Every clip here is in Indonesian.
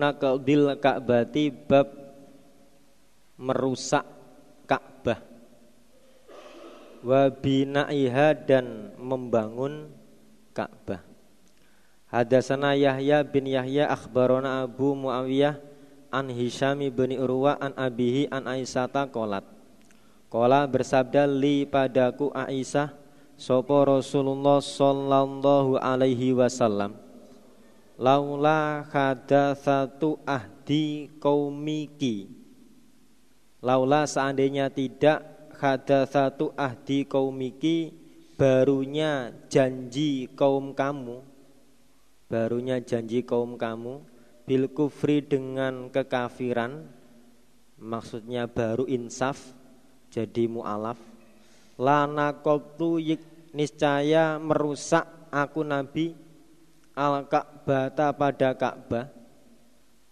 naqdil ka'bati bab merusak Ka'bah wa binaiha dan membangun Ka'bah. Hadasana Yahya bin Yahya akhbarona Abu Muawiyah an Hisham bin Urwa an abihi an Aisyata qalat. Qala bersabda li padaku Aisyah sapa Rasulullah sallallahu alaihi wasallam laula hadatsatu ahdi qaumiki. Laula seandainya tidak hadatsatu ahdi qaumiki barunya janji kaum kamu barunya janji kaum kamu bil kufri dengan kekafiran maksudnya baru insaf jadi mualaf. Lana qatu niscaya merusak aku nabi al Ka'bah pada Ka'bah.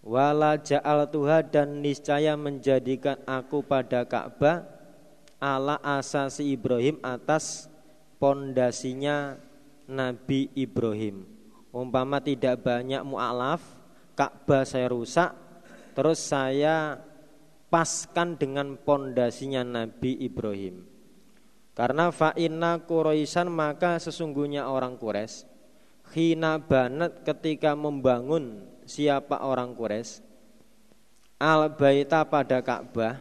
Wala ja'al tuha dan niscaya menjadikan aku pada Ka'bah ala asasi Ibrahim atas pondasinya Nabi Ibrahim. Umpama tidak banyak mu'alaf Ka'bah saya rusak terus saya paskan dengan pondasinya Nabi Ibrahim. Karena fa'inna Quraisyan maka sesungguhnya orang Quraisy Khina banat ketika membangun siapa orang Quraisy. Al baita pada Ka'bah.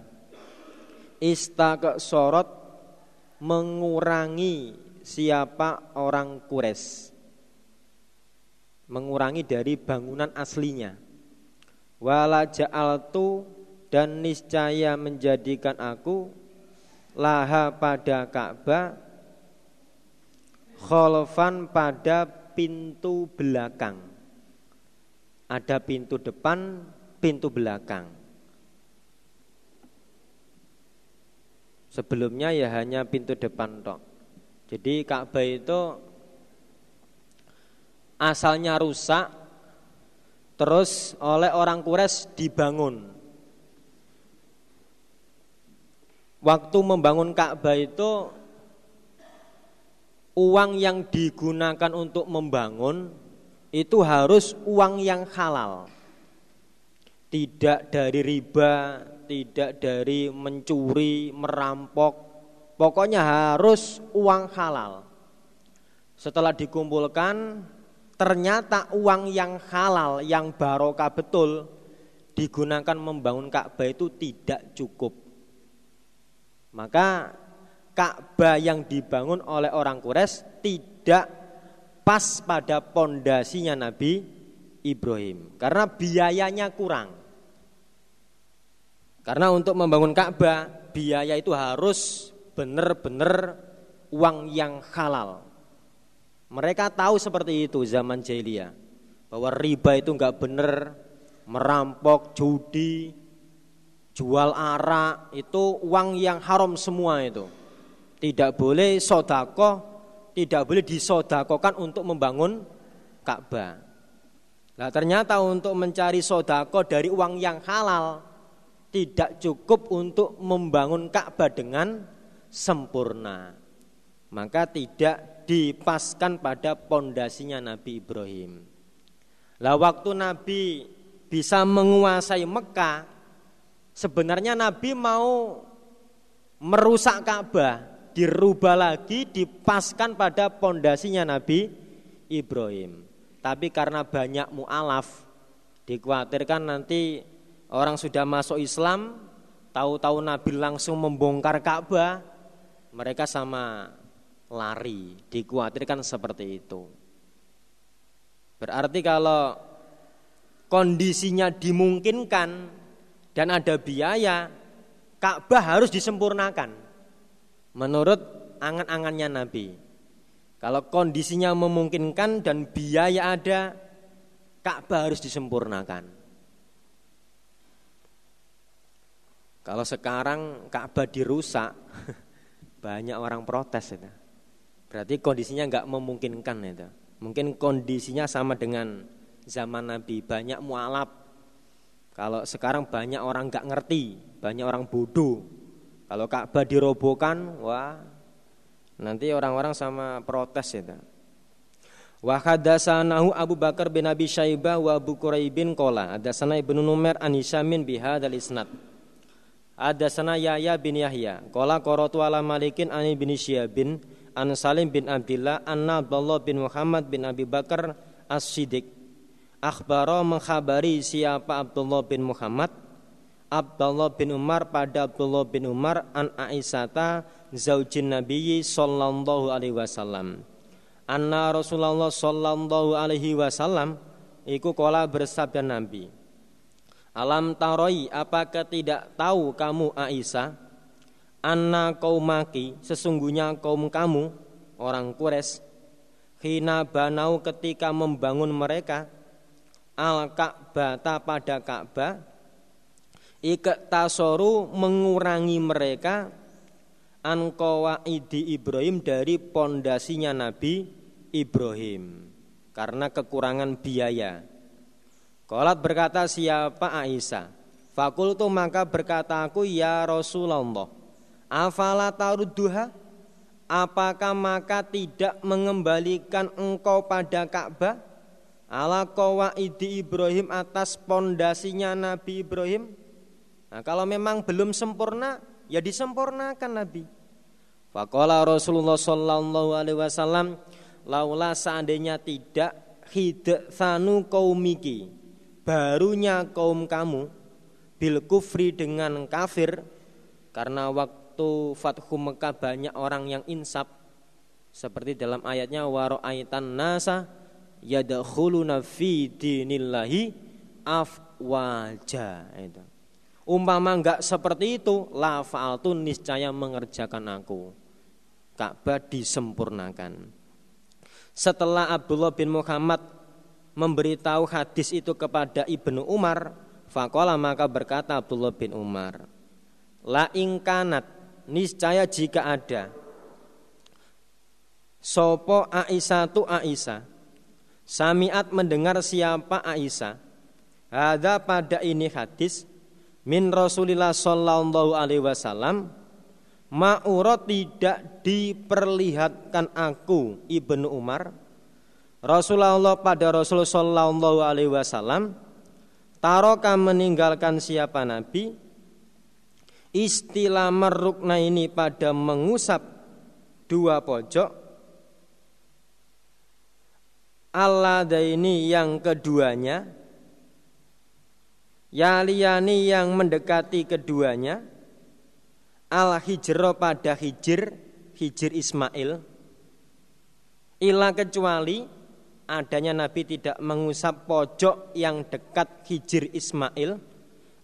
Istaka sorot mengurangi siapa orang Quraisy. Mengurangi dari bangunan aslinya. Wala ja'altu dan niscaya menjadikan aku laha pada Ka'bah kholfan pada pintu belakang. Ada pintu depan, pintu belakang. Sebelumnya ya hanya pintu depan tok. Jadi Ka'bah itu asalnya rusak terus oleh orang Quraisy dibangun. Waktu membangun Ka'bah itu uang yang digunakan untuk membangun itu harus uang yang halal. Tidak dari riba, tidak dari mencuri, merampok. Pokoknya harus uang halal. Setelah dikumpulkan, ternyata uang yang halal, yang barokah betul digunakan membangun Ka'bah itu tidak cukup. Maka Ka'bah yang dibangun oleh orang Quraisy tidak pas pada pondasinya Nabi Ibrahim karena biayanya kurang. Karena untuk membangun Ka'bah biaya itu harus benar-benar uang yang halal. Mereka tahu seperti itu zaman jahiliyah bahwa riba itu enggak benar, merampok, judi, jual arak itu uang yang haram semua itu. Tidak boleh sodako, tidak boleh disodakokan untuk membangun Ka'bah. Nah ternyata untuk mencari sodako dari uang yang halal tidak cukup untuk membangun Ka'bah dengan sempurna. Maka tidak dipaskan pada pondasinya Nabi Ibrahim. Lah waktu Nabi bisa menguasai Mekah, sebenarnya Nabi mau merusak Ka'bah, dirubah lagi dipaskan pada pondasinya Nabi Ibrahim. Tapi karena banyak mualaf dikhawatirkan nanti orang sudah masuk Islam tahu-tahu Nabi langsung membongkar Ka'bah mereka sama lari dikhawatirkan seperti itu. Berarti kalau kondisinya dimungkinkan dan ada biaya Ka'bah harus disempurnakan menurut angan-angannya Nabi. Kalau kondisinya memungkinkan dan biaya ada, Ka'bah harus disempurnakan. Kalau sekarang Ka'bah dirusak, banyak orang protes itu. Berarti kondisinya nggak memungkinkan itu. Mungkin kondisinya sama dengan zaman Nabi, banyak mualaf. Kalau sekarang banyak orang nggak ngerti, banyak orang bodoh, kalau Ka'bah dirobohkan, wah nanti orang-orang sama protes itu. Wa hadasanahu Abu Bakar bin Abi Syaibah wa Abu Quraibin qala hadasana Ibnu Numair an Hisyamin bihadzal isnad. Hadasana Yahya bin Yahya qala qaratu ala Malikin an bin Syihab an Salim bin Abdullah anna Abdullah bin Muhammad bin Abi Bakar As-Siddiq akhbaro mengkhabari siapa Abdullah bin Muhammad Abdullah bin Umar pada Abdullah bin Umar an Aisyata zaujin Nabi sallallahu alaihi wasallam. Anna Rasulullah sallallahu alaihi wasallam iku kala bersabda Nabi Alam taroi apakah tidak tahu kamu Aisyah? Anna kaumaki sesungguhnya kaum kamu orang Quraisy hina banau ketika membangun mereka al Ka'bah pada Ka'bah ikat tasoru mengurangi mereka an idi Ibrahim dari pondasinya Nabi Ibrahim karena kekurangan biaya. Kolat berkata siapa Aisyah? Fakultu maka berkata aku ya Rasulullah. Afala tarudduha? Apakah maka tidak mengembalikan engkau pada Ka'bah? Ala idi Ibrahim atas pondasinya Nabi Ibrahim? Nah, kalau memang belum sempurna, ya disempurnakan Nabi. Fakola Rasulullah Sallallahu Alaihi Wasallam laula seandainya tidak hidatsanu kaumiki barunya kaum kamu bil kufri dengan kafir karena waktu Fathu Mekah banyak orang yang insaf. Seperti dalam ayatnya aitan nasa yadkhuluna fi dinillahi afwaja. Itu umpama enggak seperti itu la fa'altu niscaya mengerjakan aku. Ka'bah disempurnakan. Setelah Abdullah bin Muhammad memberitahu hadis itu kepada Ibnu Umar, fakola maka berkata Abdullah bin Umar, La ingkanat niscaya jika ada Sopo Aisyah tu Aisyah. Samiat mendengar siapa Aisyah. Ada pada ini hadis Min Rasulillah Sallallahu Alaihi Wasallam Ma'urot tidak diperlihatkan aku Ibnu Umar. Rasulullah pada Rasul Sallallahu Alaihi Wasallam Taroka meninggalkan siapa Nabi? Istilah merukna ini pada mengusap dua pojok. Allah ini yang keduanya Yaliani yang mendekati keduanya. Al hijro pada hijir hijir Ismail. Ila kecuali adanya Nabi tidak mengusap pojok yang dekat hijir Ismail.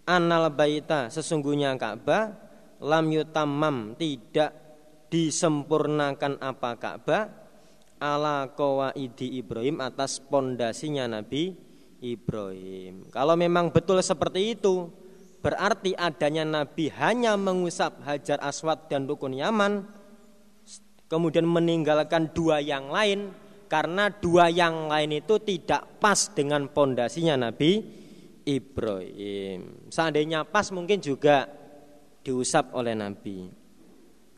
Anal baita sesungguhnya Ka'bah. Lam yutamam tidak disempurnakan apa Ka'bah. Ala qawaidi Ibrahim atas pondasinya Nabi Ibrahim. Kalau memang betul seperti itu, Berarti adanya Nabi hanya mengusap Hajar Aswad dan Rukun Yaman Kemudian meninggalkan dua yang lain Karena dua yang lain itu tidak pas dengan pondasinya Nabi Ibrahim. Seandainya pas mungkin juga diusap oleh Nabi.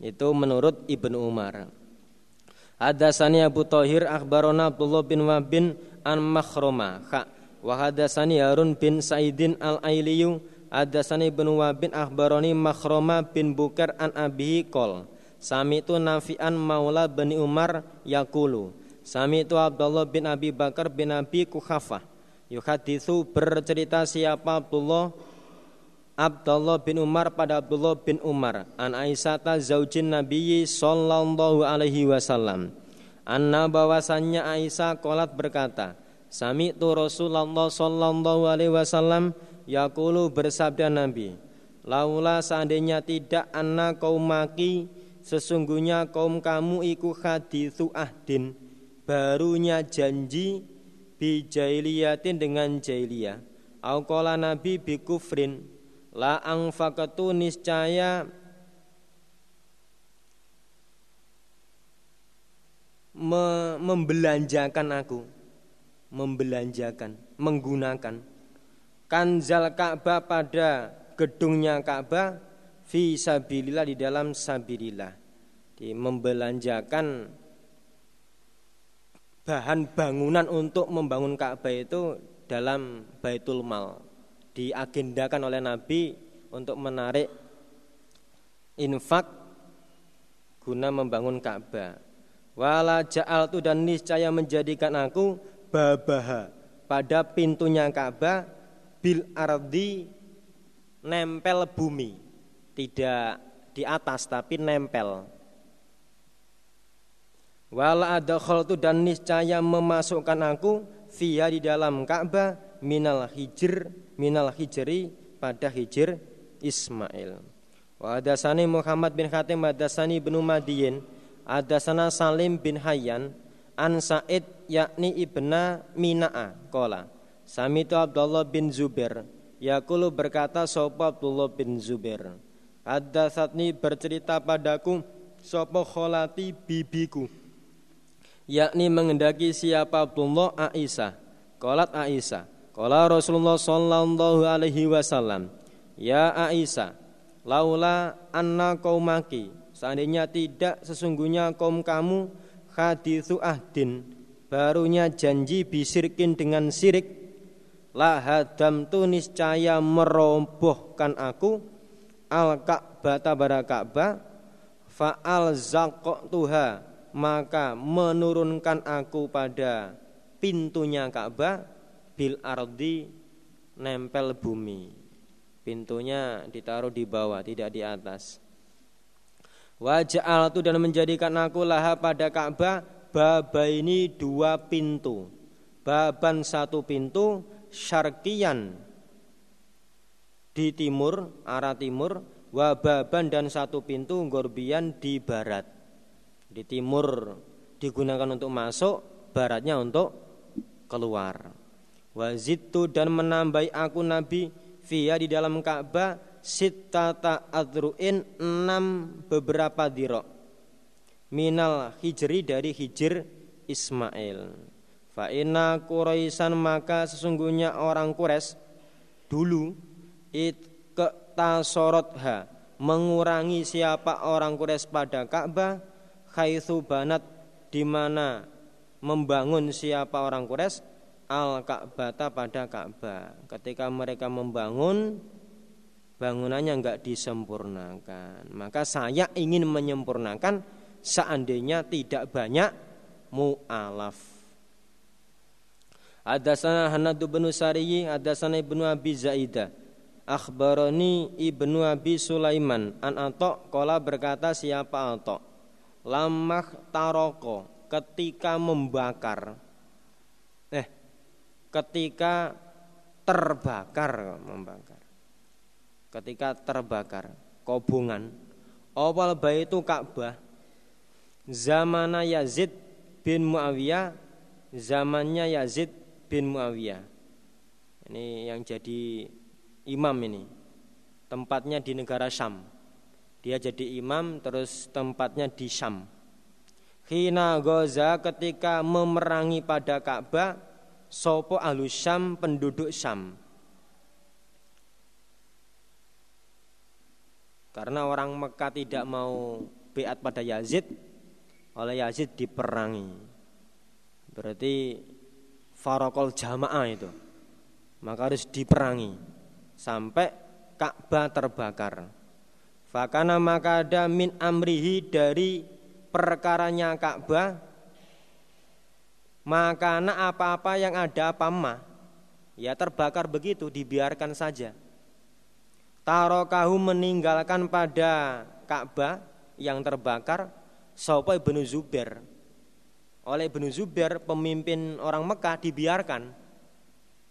Itu menurut Ibnu Umar. Hadasani Abu Tohir akhbarona Abdullah bin Wabin an Makhroma Wa hadasani Harun bin Saidin al-Ailiyu Hadasani ibnu Wabin akhbaroni Makhroma bin Bukar an abihi kol Sami itu Nafi'an maula bani Umar yakulu Sami itu Abdullah bin Abi Bakar bin Abi Kukhafah Yuhadithu bercerita siapa Abdullah Abdullah bin Umar pada Abdullah bin Umar. An Aisyata zaujin Nabi Sallallahu alaihi wasallam. Anna bahwasannya Aisyah kolat berkata Sami itu Rasulullah Sallallahu alaihi wasallam Yakulu bersabda Nabi Laula seandainya tidak anak kaum maki Sesungguhnya kaum kamu iku hadithu ahdin Barunya janji Bijailiyatin dengan jahiliyah. Aukola Nabi bikufrin La angfakatu niscaya Membelanjakan aku Membelanjakan Menggunakan. Kanzal Ka'bah pada gedungnya Ka'bah fi sabilillah di dalam sabilillah. Di membelanjakan bahan bangunan untuk membangun Ka'bah itu dalam Baitul Mal. Diagendakan oleh Nabi untuk menarik infak guna membangun Ka'bah. Wala ja'al tu dan niscaya menjadikan aku babaha pada pintunya Ka'bah bil ardi nempel bumi, tidak di atas tapi nempel. Wala adakhaltu dan niscaya memasukkan aku via di dalam Ka'bah minal hijr minal hijri pada hijr Ismail. Wa adasani Muhammad bin Khatim adasani bin Madiyin adasana Salim bin Hayyan an Sa'id yakni ibna Mina'a kola Samitu Abdullah bin Zubair. Yakulu berkata Sopo Abdullah bin Zubair? Adasatni bercerita padaku Sopo kholati bibiku? Yakni mengendaki siapa Abdullah? Aisyah. Qalat Aisyah, qala Rasulullah sallallahu alaihi wasallam, "Ya Aisyah, laula anna qaumaki, seandainya tidak sesungguhnya kaum kamu hadithu ahdin, barunya janji bisirkin dengan sirik, la hadam tu niscaya merobohkan aku. Al Ka'bah tabara Ka'bah. Fa al tuha maka menurunkan aku pada pintunya Ka'bah. Bil ardi nempel bumi. Pintunya ditaruh di bawah, tidak di atas. Wajah itu dan menjadikan aku laha pada Ka'bah baba ini dua pintu. Baban satu pintu syarkian di timur, arah timur, wababan dan satu pintu gorbian di barat. Di timur digunakan untuk masuk, baratnya untuk keluar. Wazidtu dan menambahi aku Nabi via di dalam Ka'bah sitata adruin enam beberapa dirok minal hijri dari hijr Ismail. Fa'ina Quraisan maka sesungguhnya orang Quraisy dulu it ha mengurangi siapa orang Quraisy pada Ka'bah haitsu banat di mana membangun siapa orang Quraisy al Ka'bata pada Ka'bah. Ketika mereka membangun bangunannya enggak disempurnakan. Maka saya ingin menyempurnakan seandainya tidak banyak mu'alaf. Hadasana Hanadu bin Sariyi, hadasana Ibnu Abi Zaidah. Akhbaroni Ibnu Abi Sulaiman an Atok kola berkata siapa Atok lamah taroko ketika membakar eh ketika terbakar membakar ketika terbakar. Kobongan awal itu Ka'bah. Zamana Yazid bin Muawiyah zamannya Yazid bin Muawiyah. Ini yang jadi imam ini. Tempatnya di negara Syam. Dia jadi imam terus tempatnya di Syam. Hina Goza ketika memerangi pada Ka'bah Sopo ahlu Syam penduduk Syam Karena orang Mekah tidak mau beat pada Yazid Oleh Yazid diperangi. Berarti Farokol jamaah itu. Maka harus diperangi. Sampai Ka'bah terbakar. Fakana maka ada min amrihi dari perkaranya Ka'bah Makana apa-apa yang ada apa ma Ya terbakar begitu dibiarkan saja Tarokahu meninggalkan pada Ka'bah yang terbakar Sopo ibnu Zubair. Oleh ibnu Zubair pemimpin orang Mekah dibiarkan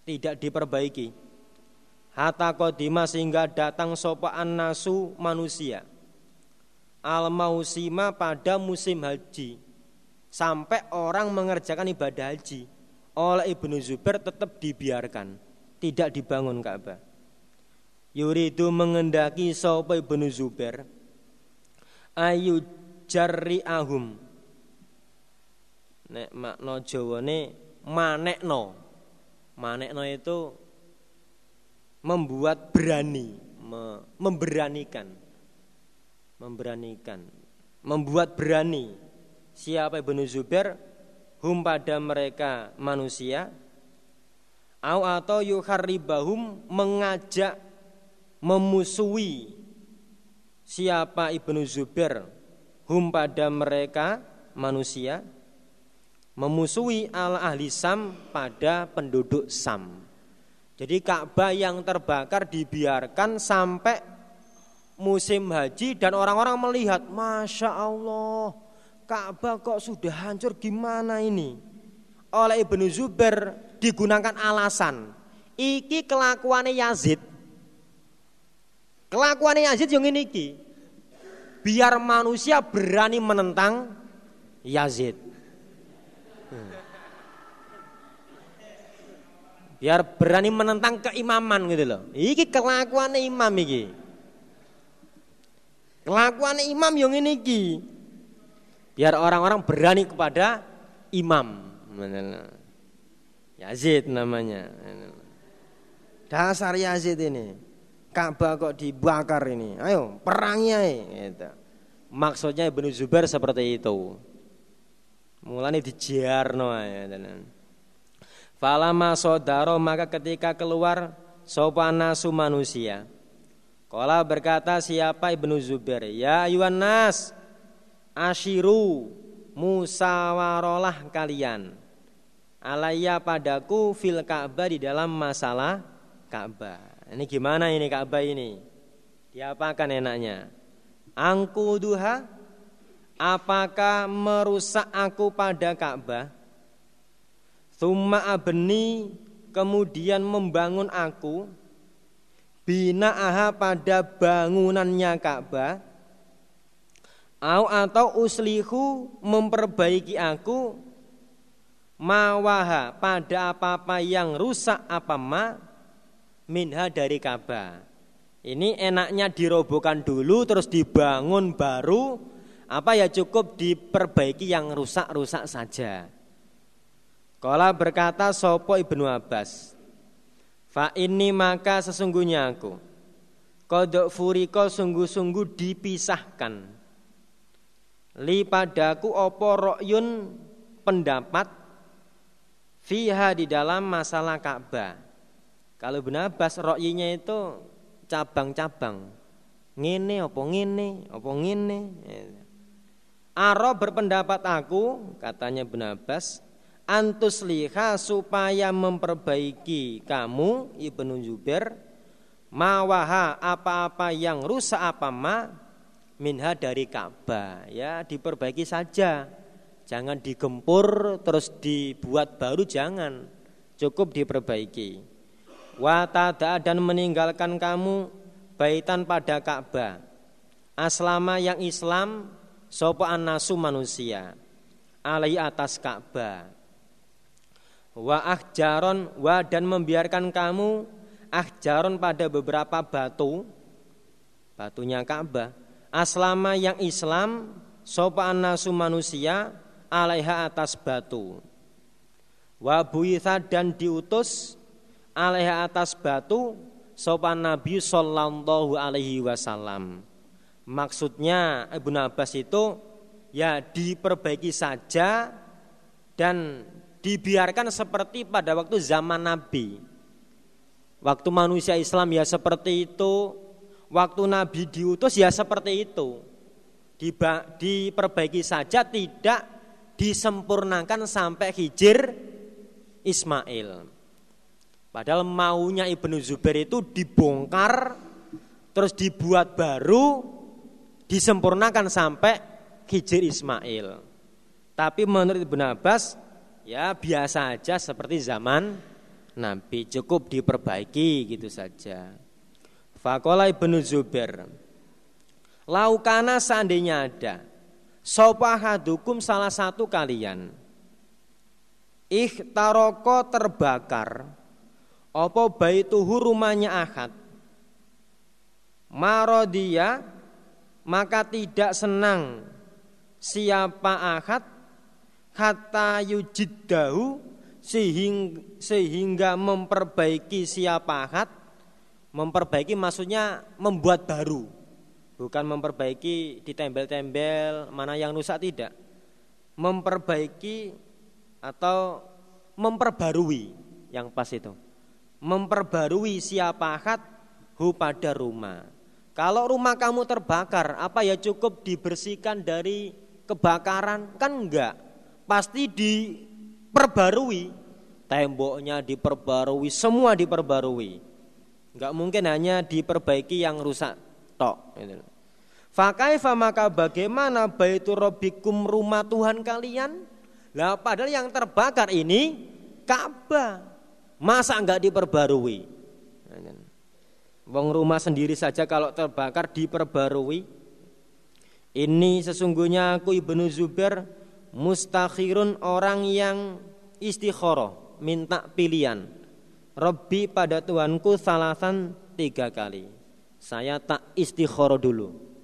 Tidak diperbaiki. Hatta kodima sehingga datang sopaan nasu manusia. Al mausima pada musim haji. Sampai orang mengerjakan ibadah haji. Oleh Ibnu Zubair tetap dibiarkan Tidak dibangun Ka'bah Yuridu mengendaki sopa Ibnu Zubair? Ayu jari ahum Nek makna jawane manekno. Manekno itu membuat berani, memberanikan, memberanikan, membuat berani. Siapa Ibnu Zubair? hum pada mereka manusia. Au atau yukharribahum mengajak memusuhi siapa Ibnu Zubair hum pada mereka manusia memusuhi al ahli Sam pada penduduk Sam. Jadi Ka'bah yang terbakar dibiarkan sampai musim haji dan orang-orang melihat, masya Allah, Ka'bah kok sudah hancur gimana ini? Oleh Ibnu Zubair digunakan alasan, iki kelakuannya Yazid. Kelakuannya Yazid yang ini iki. Biar manusia berani menentang Yazid. Biar berani menentang keimaman gitu loh. Iki kelakuan imam iki. Kelakuan imam yang ini iki. Biar orang-orang berani kepada imam. Yazid namanya. Dasar Yazid ini. Ka'bah kok dibakar ini. Ayo perangi gitu. Maksudnya Ibnu Zubair seperti itu. Mulane dijarno ya. Falama sodaro maka ketika keluar sopan nasu manusia. Kala berkata siapa Ibnu Zubair, ya ayuhan nas, ashiru musawarolah kalian. Alaya padaku fil Ka'bah di dalam masalah Ka'bah. Ini gimana ini Ka'bah ini? Diapakan enaknya? Angku duha Apakah merusak aku pada Ka'bah? Thumma abni kemudian membangun aku bina aha pada bangunannya Ka'bah au atau uslihu memperbaiki aku mawaha pada apa-apa yang rusak apa ma minha dari Ka'bah. Ini enaknya dirobohkan dulu terus dibangun baru apa ya cukup diperbaiki yang rusak-rusak saja. Kala berkata Sopo Ibnu Abbas, Fa ini maka sesungguhnya aku Kodok furiko sungguh-sungguh dipisahkan Li padaku opo ro'yun pendapat Fiha di dalam masalah Ka'bah Kalau Ibnu Abbas ro'yinya itu cabang-cabang. Ngene opo ngene opo ngene. Aro berpendapat aku, katanya Ibn Abbas, antus liha supaya memperbaiki kamu Ibnu Jubair mawaha apa-apa yang rusak apa ma minha dari Ka'bah. Ya diperbaiki saja. Jangan digempur terus dibuat baru jangan. Cukup diperbaiki watada dan meninggalkan kamu baitan pada Ka'bah. Aslama yang Islam Sopo nasu manusia alai atas Ka'bah. Wa ahjaron wa dan membiarkan kamu ahjaron pada beberapa batu batunya Ka'bah. Aslama yang Islam sopo nasu manusia alaiha atas batu. Wa buitha dan diutus alaiha atas batu sopan Nabi sallallahu alaihi wasallam Maksudnya Ibnu Abbas itu ya diperbaiki saja dan dibiarkan seperti pada waktu zaman Nabi. Waktu manusia Islam ya seperti itu, waktu Nabi diutus ya seperti itu. Diba, diperbaiki saja tidak disempurnakan sampai hijir Ismail. Padahal maunya Ibnu Zubair itu dibongkar terus dibuat baru disempurnakan sampai Hijir Ismail. Tapi menurut Ibn Abbas ya biasa aja seperti zaman Nabi cukup diperbaiki gitu saja. Fakola Ibnu Zubair Laukana seandainya ada Sopahadukum salah satu kalian Ikhtaroko terbakar Opo baituhu rumahnya ahad? Marodia maka tidak senang. Siapa ahad? Kata yujiddahu sehingga, sehingga memperbaiki siapa ahad? Memperbaiki maksudnya membuat baru. Bukan memperbaiki ditembel-tembel mana yang rusak tidak. Memperbaiki atau memperbarui yang pas itu. Memperbarui siapa ahad hu pada rumah. Kalau rumah kamu terbakar, apa ya cukup dibersihkan dari kebakaran? Kan enggak. Pasti diperbarui. Temboknya diperbarui, semua diperbarui. Enggak mungkin hanya diperbaiki yang rusak tok. Gitu. Fakaifa maka bagaimana baitu robbikum rumah Tuhan kalian? Lah padahal yang terbakar ini Ka'bah. Masa enggak diperbarui? Wong rumah sendiri saja kalau terbakar diperbarui. Ini sesungguhnya aku Ibnu Zubair mustakhirun orang yang istikharah, minta pilihan. Robbi pada Tuhanku salasan tiga kali. Saya tak istikharah dulu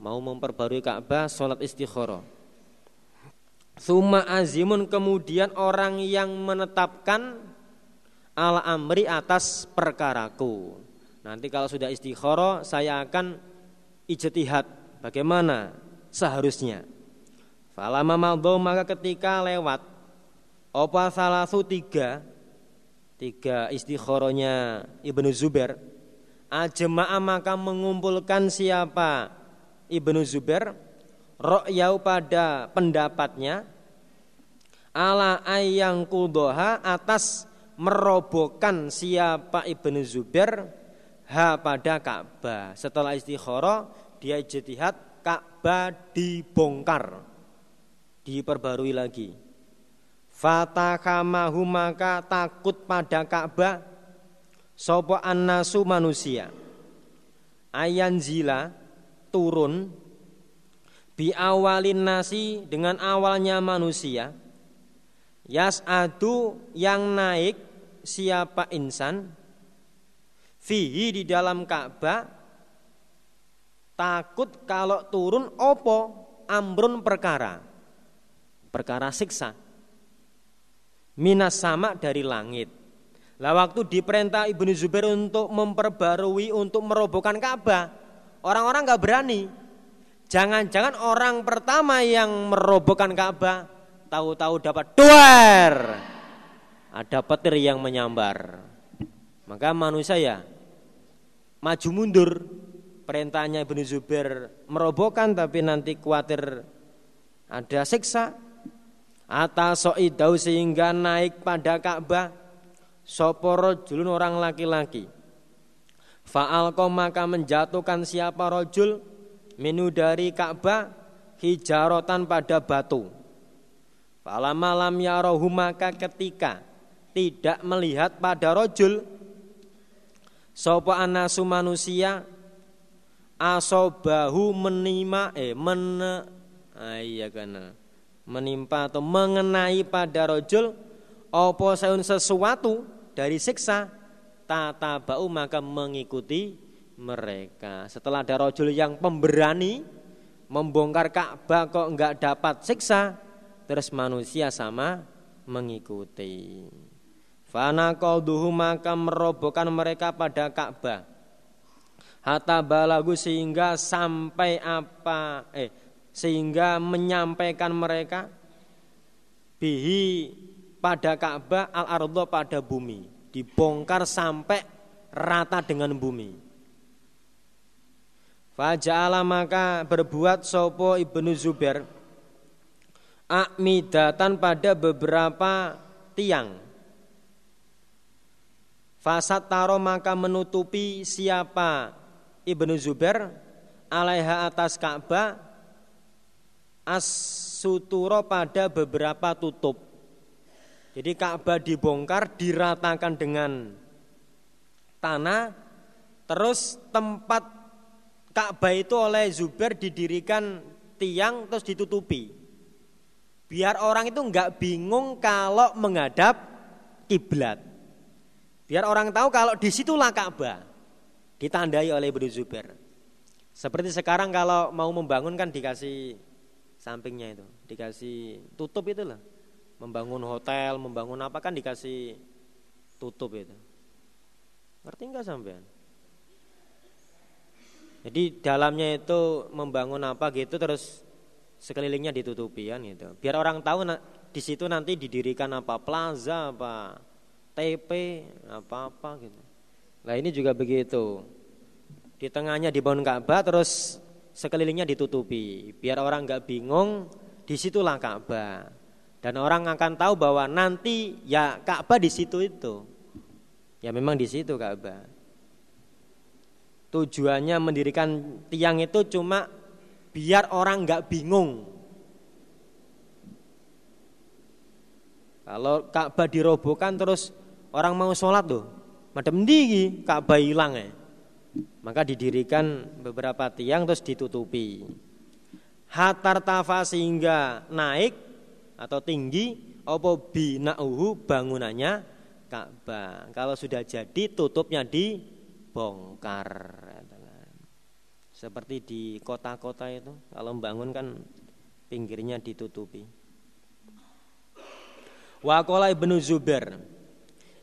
mau memperbarui Ka'bah sholat istikharah. Suma azimun kemudian orang yang menetapkan ala amri atas perkaraku. Nanti kalau sudah istikharah saya akan ijtihad. Bagaimana? Seharusnya. Falama madho maka ketika lewat opa salasu tiga? Tiga istikharahnya Ibnu Zubair. Ajma'a maka mengumpulkan siapa? Ibnu Zubair. Ro'yau pada pendapatnya. Ala ayang kudoha atas merobohkan siapa Ibnu Zubair ha pada Ka'bah. Setelah istikharah dia jihad Ka'bah dibongkar. Diperbarui lagi. Fatakamahu maka takut pada Ka'bah sopo annasu manusia. Ayan zila turun bi awalin nasi dengan awalnya manusia yas adu yang naik siapa insan fihi di dalam Ka'bah takut kalau turun opo amrun perkara perkara siksa minas sama dari langit lah waktu diperintah Ibnu Zubair untuk memperbarui untuk merobohkan Ka'bah Orang-orang nggak berani. Jangan-jangan orang pertama yang merobohkan Ka'bah tahu-tahu dapat duar. Ada petir yang menyambar. Maka manusia ya maju mundur. Perintahnya Ibnu Zubair merobohkan tapi nanti khawatir ada siksa. Atas soidau sehingga naik pada Ka'bah soporo julun orang laki-laki Fa'al maka menjatuhkan siapa rojul minu dari Ka'bah hijarotan pada batu. Fala malam ya rohu maka ketika tidak melihat pada rojul sopo anasu manusia asobahu menima eh men ah, iya kana menimpa atau mengenai pada rojul opo sesuatu dari siksa tata bau maka mengikuti mereka. Setelah ada rojul yang pemberani membongkar Ka'bah kok enggak dapat siksa, terus manusia sama mengikuti. Fana qalduhu maka merobohkan mereka pada Ka'bah. Hatta balagu sehingga sampai apa eh sehingga menyampaikan mereka bihi pada Ka'bah al-ardho pada bumi dibongkar sampai rata dengan bumi. Faja'ala maka berbuat sopo ibnu Zubair Akmidatan pada beberapa tiang Fasat taro maka menutupi siapa Ibnu Zubair alaiha atas Ka'bah as pada beberapa tutup jadi Ka'bah dibongkar, diratakan dengan tanah, terus tempat Ka'bah itu oleh Zubair didirikan tiang terus ditutupi. Biar orang itu enggak bingung kalau menghadap kiblat. Biar orang tahu kalau di situlah Ka'bah. Ditandai oleh Ibnu Zubair. Seperti sekarang kalau mau membangun kan dikasih sampingnya itu, dikasih tutup itu lah membangun hotel, membangun apa kan dikasih tutup itu. Ngerti nggak sampean? Jadi dalamnya itu membangun apa gitu terus sekelilingnya ditutupi kan gitu. Biar orang tahu di situ nanti didirikan apa plaza apa TP apa apa gitu. Nah ini juga begitu. Di tengahnya dibangun Ka'bah terus sekelilingnya ditutupi. Biar orang nggak bingung di situlah Ka'bah. Dan orang akan tahu bahwa nanti ya Ka'bah di situ itu. Ya memang di situ Ka'bah. Tujuannya mendirikan tiang itu cuma biar orang nggak bingung. Kalau Ka'bah dirobohkan terus orang mau sholat tuh madem tinggi Ka'bah hilang ya maka didirikan beberapa tiang terus ditutupi. Hatar tafa sehingga naik atau tinggi opo binauhu bangunannya Ka'bah. Kalau sudah jadi tutupnya dibongkar. Seperti di kota-kota itu kalau membangun kan pinggirnya ditutupi. Wakola ibnu Zubair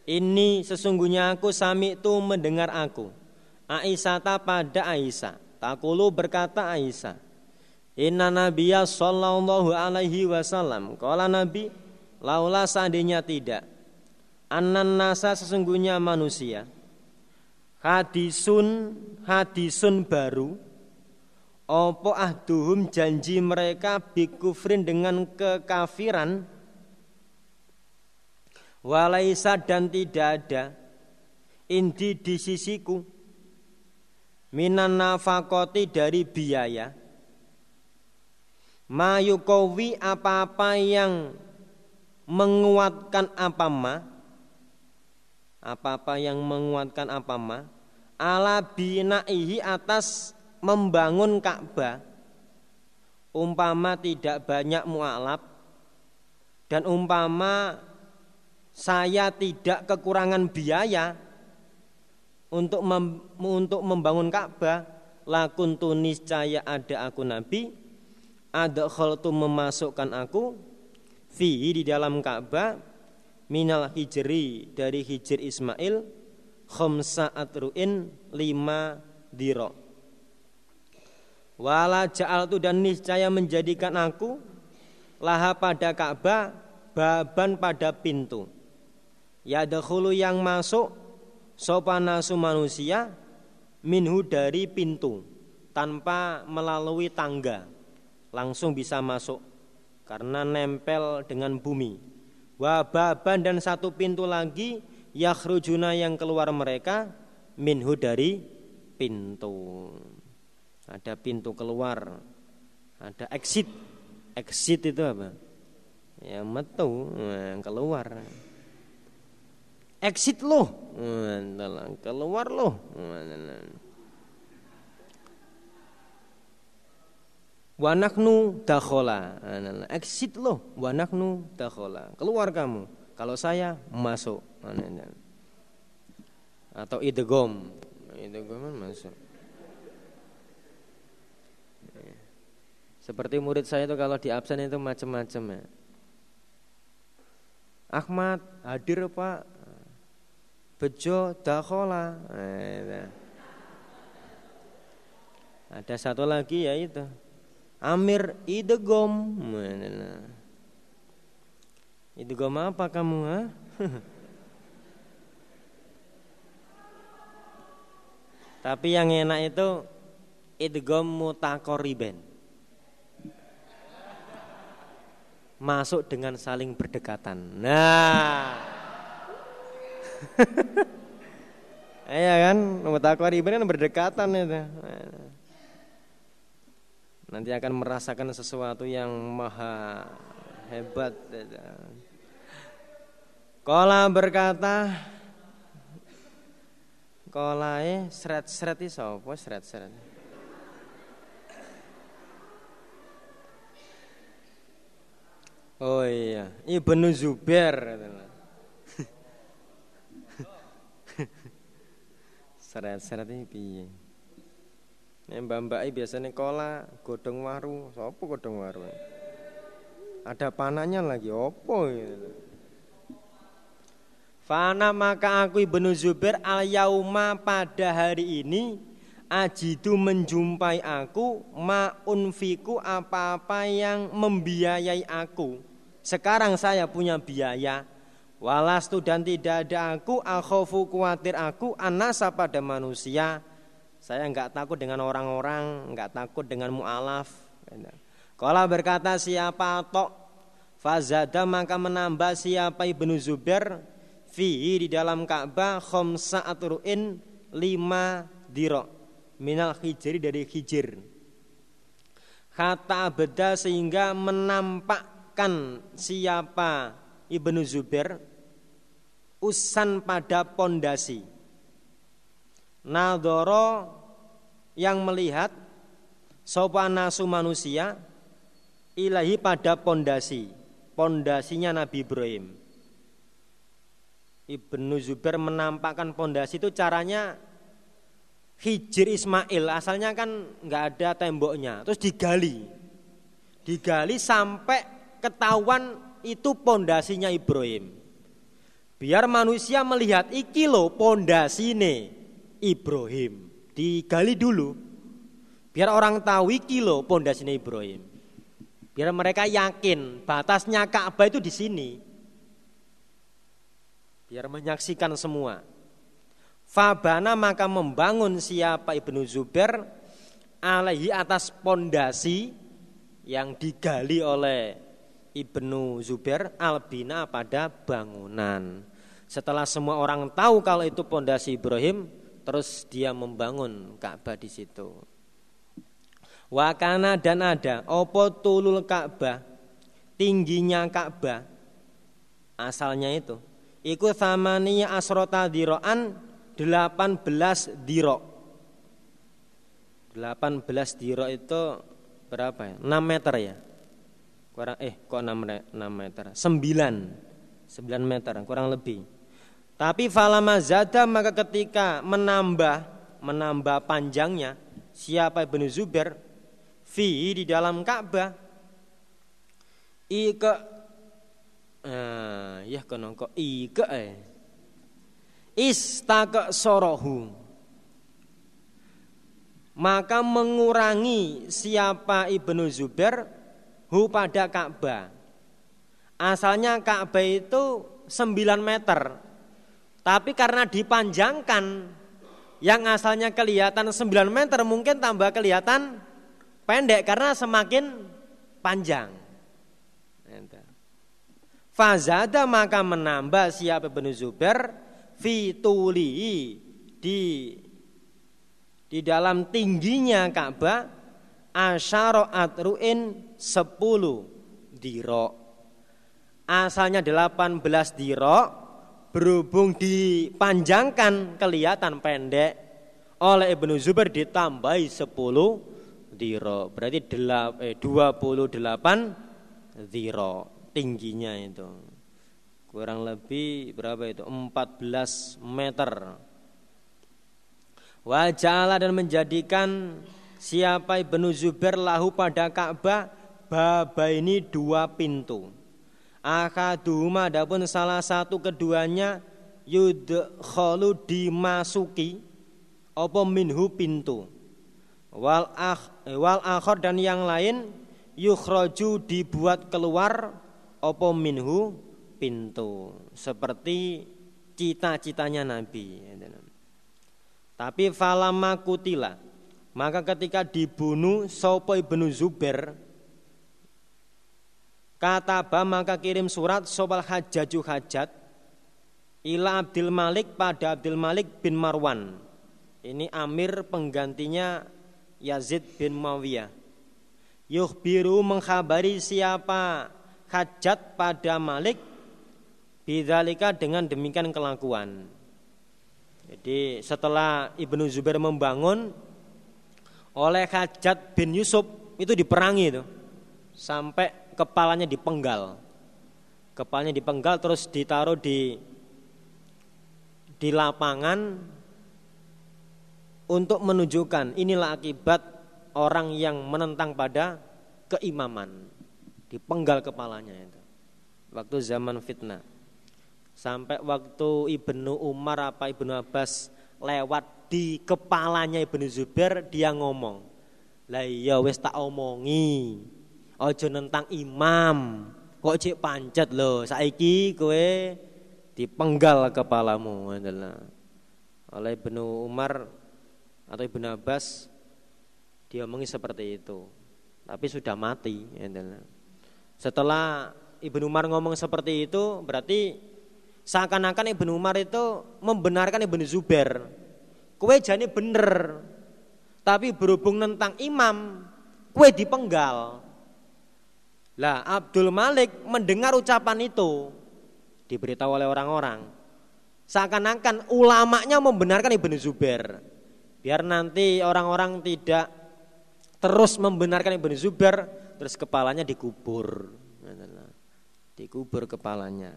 Ini sesungguhnya aku sami itu mendengar aku Aisyata pada Aisyah. Takulu berkata Aisyah. Inna Nabiya sallallahu alaihi wasallam. Kala Nabi, laula seandainya tidak. Anan nasa sesungguhnya manusia. Hadisun, hadisun baru. Opo ahduhum janji mereka bikufrin dengan kekafiran. Walaisa dan tidak ada. Indi di sisiku. Minan nafakoti dari biaya. Mayukowi apa-apa yang menguatkan apa ma? Apa-apa yang menguatkan apa ma? Ala binaihi atas membangun Ka'bah. Umpama tidak banyak mualaf dan umpama saya tidak kekurangan biaya untuk mem, untuk membangun Ka'bah. Lakun tunis caya ada aku nabi. Ada tu memasukkan aku fi di dalam Ka'bah. Minal hijri dari hijr Ismail khamsa atruin lima diro. Wala ja'al tu dan niscaya menjadikan aku laha pada Ka'bah baban pada pintu ya yang masuk sopanasu manusia minhu dari pintu tanpa melalui tangga. Langsung bisa masuk karena nempel dengan bumi. Wababan dan satu pintu lagi yakhrujuna yang keluar mereka minhu dari pintu. Ada pintu keluar ada exit. Exit itu apa? Ya metu yang keluar exit loh keluar loh wanaknu dakhola exit loh wanaknu dakhola keluar kamu. Kalau saya masuk. Atau idegom idegom kan masuk. Seperti murid saya itu kalau di absen itu macam-macam ya. Ahmad hadir pak bejo dakhola. Nah, ada satu lagi ya itu. Amir idegom. Idegom apa kamu ha? Tapi yang enak itu idgom mutakoriben. Masuk dengan saling berdekatan. Nah, Iya kan, takwa riba kan berdekatan itu. Nanti akan merasakan sesuatu yang maha hebat. Kola berkata, Kola eh seret seret itu apa seret seret. Oh iya, Ibnu Zubair. Seret-seret ini piye? Nek mbak-mbak biasanya kola godong waru, sapa godong waru? Ada panahnya lagi, opo gitu. Fana maka aku Ibnu Zubair al yauma pada hari ini ajidu menjumpai aku ma unfiku apa-apa yang membiayai aku Sekarang saya punya biaya. Walastu dan tidak ada aku akhofu kuatir aku anasa pada manusia. Saya enggak takut dengan orang-orang, enggak takut dengan mu'alaf. Kalau berkata siapa tok fazada maka menambah siapa ibnu Zubair fi di dalam Ka'bah khomsa atruin lima diro minal hijri dari hijir. Kata beda sehingga menampakkan siapa ibnu Zubair usan pada pondasi. Nadoro yang melihat sopa nasu manusia ilahi pada pondasi, pondasinya Nabi Ibrahim. Ibnu Zubair menampakkan pondasi itu caranya Hijir Ismail asalnya kan nggak ada temboknya, terus digali, digali sampai ketahuan itu pondasinya Ibrahim. Biar manusia melihat iki lo pondasine Ibrahim. Digali dulu. Biar orang tahu iki lo pondasine Ibrahim. Biar mereka yakin batasnya Ka'bah itu di sini. Biar menyaksikan semua. Fabana maka membangun siapa Ibnu Zubair alaihi atas pondasi yang digali oleh Ibnu Zubair albina pada bangunan. Setelah semua orang tahu kalau itu pondasi Ibrahim, terus dia membangun Ka'bah di situ. Wakana dan ada opo tulul Ka'bah, tingginya Ka'bah, asalnya itu. Ikut samania asrota diroan 18 diro. 18 diro itu berapa ya? 6 meter ya? Kurang eh kok 6 meter? 9. 9 meter kurang lebih. Tapi falama zada maka ketika menambah menambah panjangnya siapa Ibnu Zubair? Fi di dalam Ka'bah. Ike eh, ya kono kok ike eh. Istaka sorohu. Maka mengurangi siapa Ibnu Zubair hu pada Ka'bah. Asalnya Ka'bah itu 9 meter tapi karena dipanjangkan yang asalnya kelihatan 9 meter mungkin tambah kelihatan pendek karena semakin panjang. Fazada maka menambah siapa Ibnu Zubair fituli di di dalam tingginya Ka'bah asyara atruin 10 diro. Asalnya 18 diro berhubung dipanjangkan kelihatan pendek oleh Ibnu Zubair ditambahi 10 diro berarti delap, eh, 28 diro tingginya itu. Kurang lebih berapa itu? 14 meter. Wajah dan menjadikan siapa Ibnu Zubair lahu pada Ka'bah? Baba ini dua pintu Akaduhuma adapun salah satu keduanya yudkholu dimasuki apa minhu pintu. Wal akh wal akhir dan yang lain yukhraju dibuat keluar apa minhu pintu. Seperti cita-citanya Nabi tapi falama kutila maka ketika dibunuh Sopo ibnu Zubair Kata ba maka kirim surat sobal hajaju hajat ila Abdul Malik pada Abdul Malik bin Marwan. Ini amir penggantinya Yazid bin Muawiyah. Yuhbiru mengkhabari siapa hajat pada Malik bidzalika dengan demikian kelakuan. Jadi setelah Ibnu Zubair membangun oleh Hajat bin Yusuf itu diperangi itu sampai kepalanya dipenggal. Kepalanya dipenggal terus ditaruh di di lapangan untuk menunjukkan inilah akibat orang yang menentang pada keimaman. Dipenggal kepalanya itu. Waktu zaman fitnah. Sampai waktu Ibnu Umar apa Ibnu Abbas lewat di kepalanya Ibnu Zubair dia ngomong, "Lah iya wis tak omongi, Ojo nentang imam. kok cek pancet loh saiki kowe dipenggal kepalamu oleh Ibnu Umar atau Ibnu Abbas diomongi seperti itu. Tapi sudah mati setelah Ibnu Umar ngomong seperti itu berarti seakan-akan Ibnu Umar itu membenarkan Ibnu Zubair. Kue jani bener tapi berhubung tentang imam kue dipenggal lah Abdul Malik mendengar ucapan itu diberitahu oleh orang-orang. Seakan-akan ulamanya membenarkan Ibnu Zubair. Biar nanti orang-orang tidak terus membenarkan Ibnu Zubair, terus kepalanya dikubur. Dikubur kepalanya.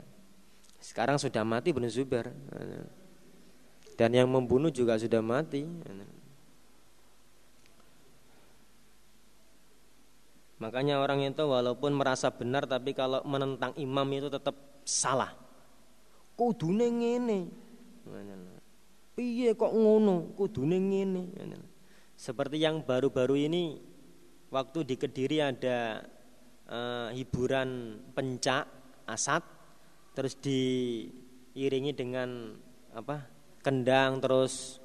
Sekarang sudah mati Ibnu Zubair. Dan yang membunuh juga sudah mati. Makanya orang itu walaupun merasa benar tapi kalau menentang imam itu tetap salah. Kudune ngene. Piye kok ngono? Kudune ngene. Seperti yang baru-baru ini waktu di Kediri ada uh, hiburan pencak asat terus diiringi dengan apa? kendang terus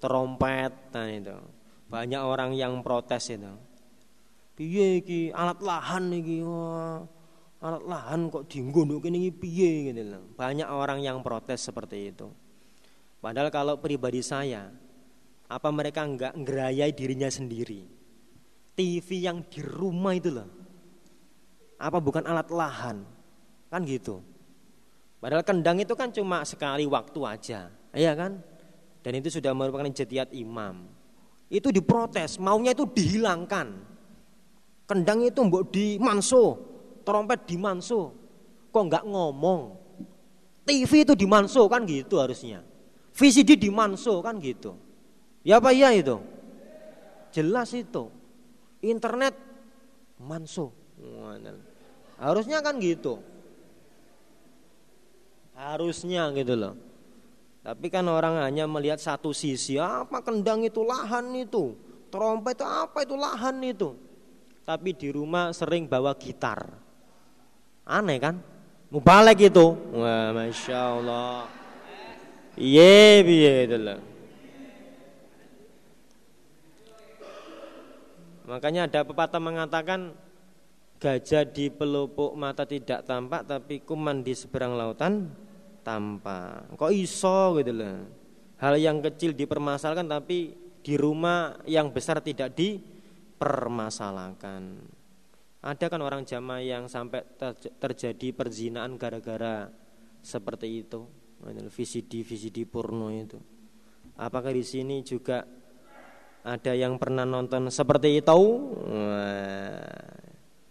trompet nah itu. Banyak orang yang protes itu piye iki alat lahan iki wah alat lahan kok dienggo kene iki piye gitu loh. Banyak orang yang protes seperti itu. Padahal kalau pribadi saya, apa mereka enggak ngerayai dirinya sendiri? TV yang di rumah itu loh. Apa bukan alat lahan? Kan gitu. Padahal kendang itu kan cuma sekali waktu aja, iya kan? Dan itu sudah merupakan jetiat imam. Itu diprotes, maunya itu dihilangkan. Kendang itu mbok di manso, trompet di manso. Kok nggak ngomong? TV itu di manso kan gitu harusnya. VCD di manso kan gitu. Ya apa iya itu? Jelas itu. Internet manso. Harusnya kan gitu. Harusnya gitu loh. Tapi kan orang hanya melihat satu sisi, apa kendang itu lahan itu, trompet itu apa itu lahan itu tapi di rumah sering bawa gitar. Aneh kan? Mubalek itu. Wah, masya Allah. Iya, iya itu lah. Makanya ada pepatah mengatakan gajah di pelupuk mata tidak tampak tapi kuman di seberang lautan tampak. Kok iso gitu lah. Hal yang kecil dipermasalahkan tapi di rumah yang besar tidak di permasalahkan. Ada kan orang jamaah yang sampai terjadi perzinaan gara-gara seperti itu, VCD VCD porno itu. Apakah di sini juga ada yang pernah nonton seperti itu?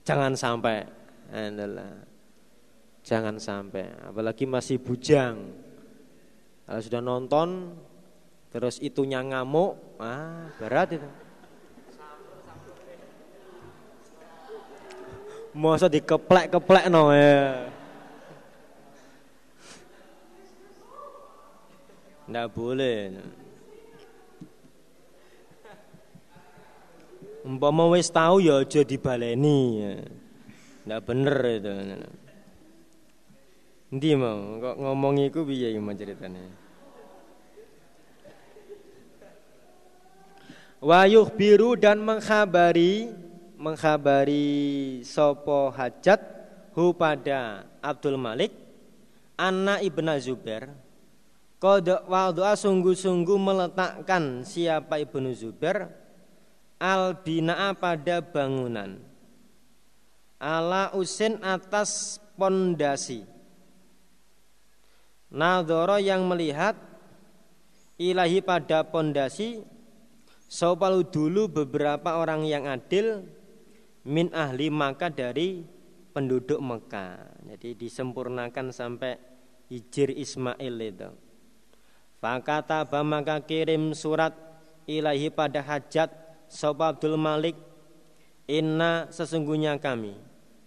jangan sampai, adalah jangan sampai. Apalagi masih bujang. Kalau sudah nonton, terus itunya ngamuk, ah berat itu. Masa dikeplek-keplek no ya. Nggak boleh. Umpama wis tahu ya aja dibaleni ya. Nggak bener itu. Ndi mau kok ngomong iku piye iki ceritane? Wayuh biru dan mengkhabari menghabari sopo hajat hu pada Abdul Malik anak ibnu Zubair Kodok wadu'a sungguh-sungguh meletakkan siapa ibnu Zubair al bina'a pada bangunan. Ala usin atas pondasi. Nadoro yang melihat ilahi pada pondasi Sopalu dulu beberapa orang yang adil min ahli maka dari penduduk Mekah. Jadi disempurnakan sampai hijir Ismail itu. Fakata maka kirim surat ilahi pada hajat Sob Abdul Malik Inna sesungguhnya kami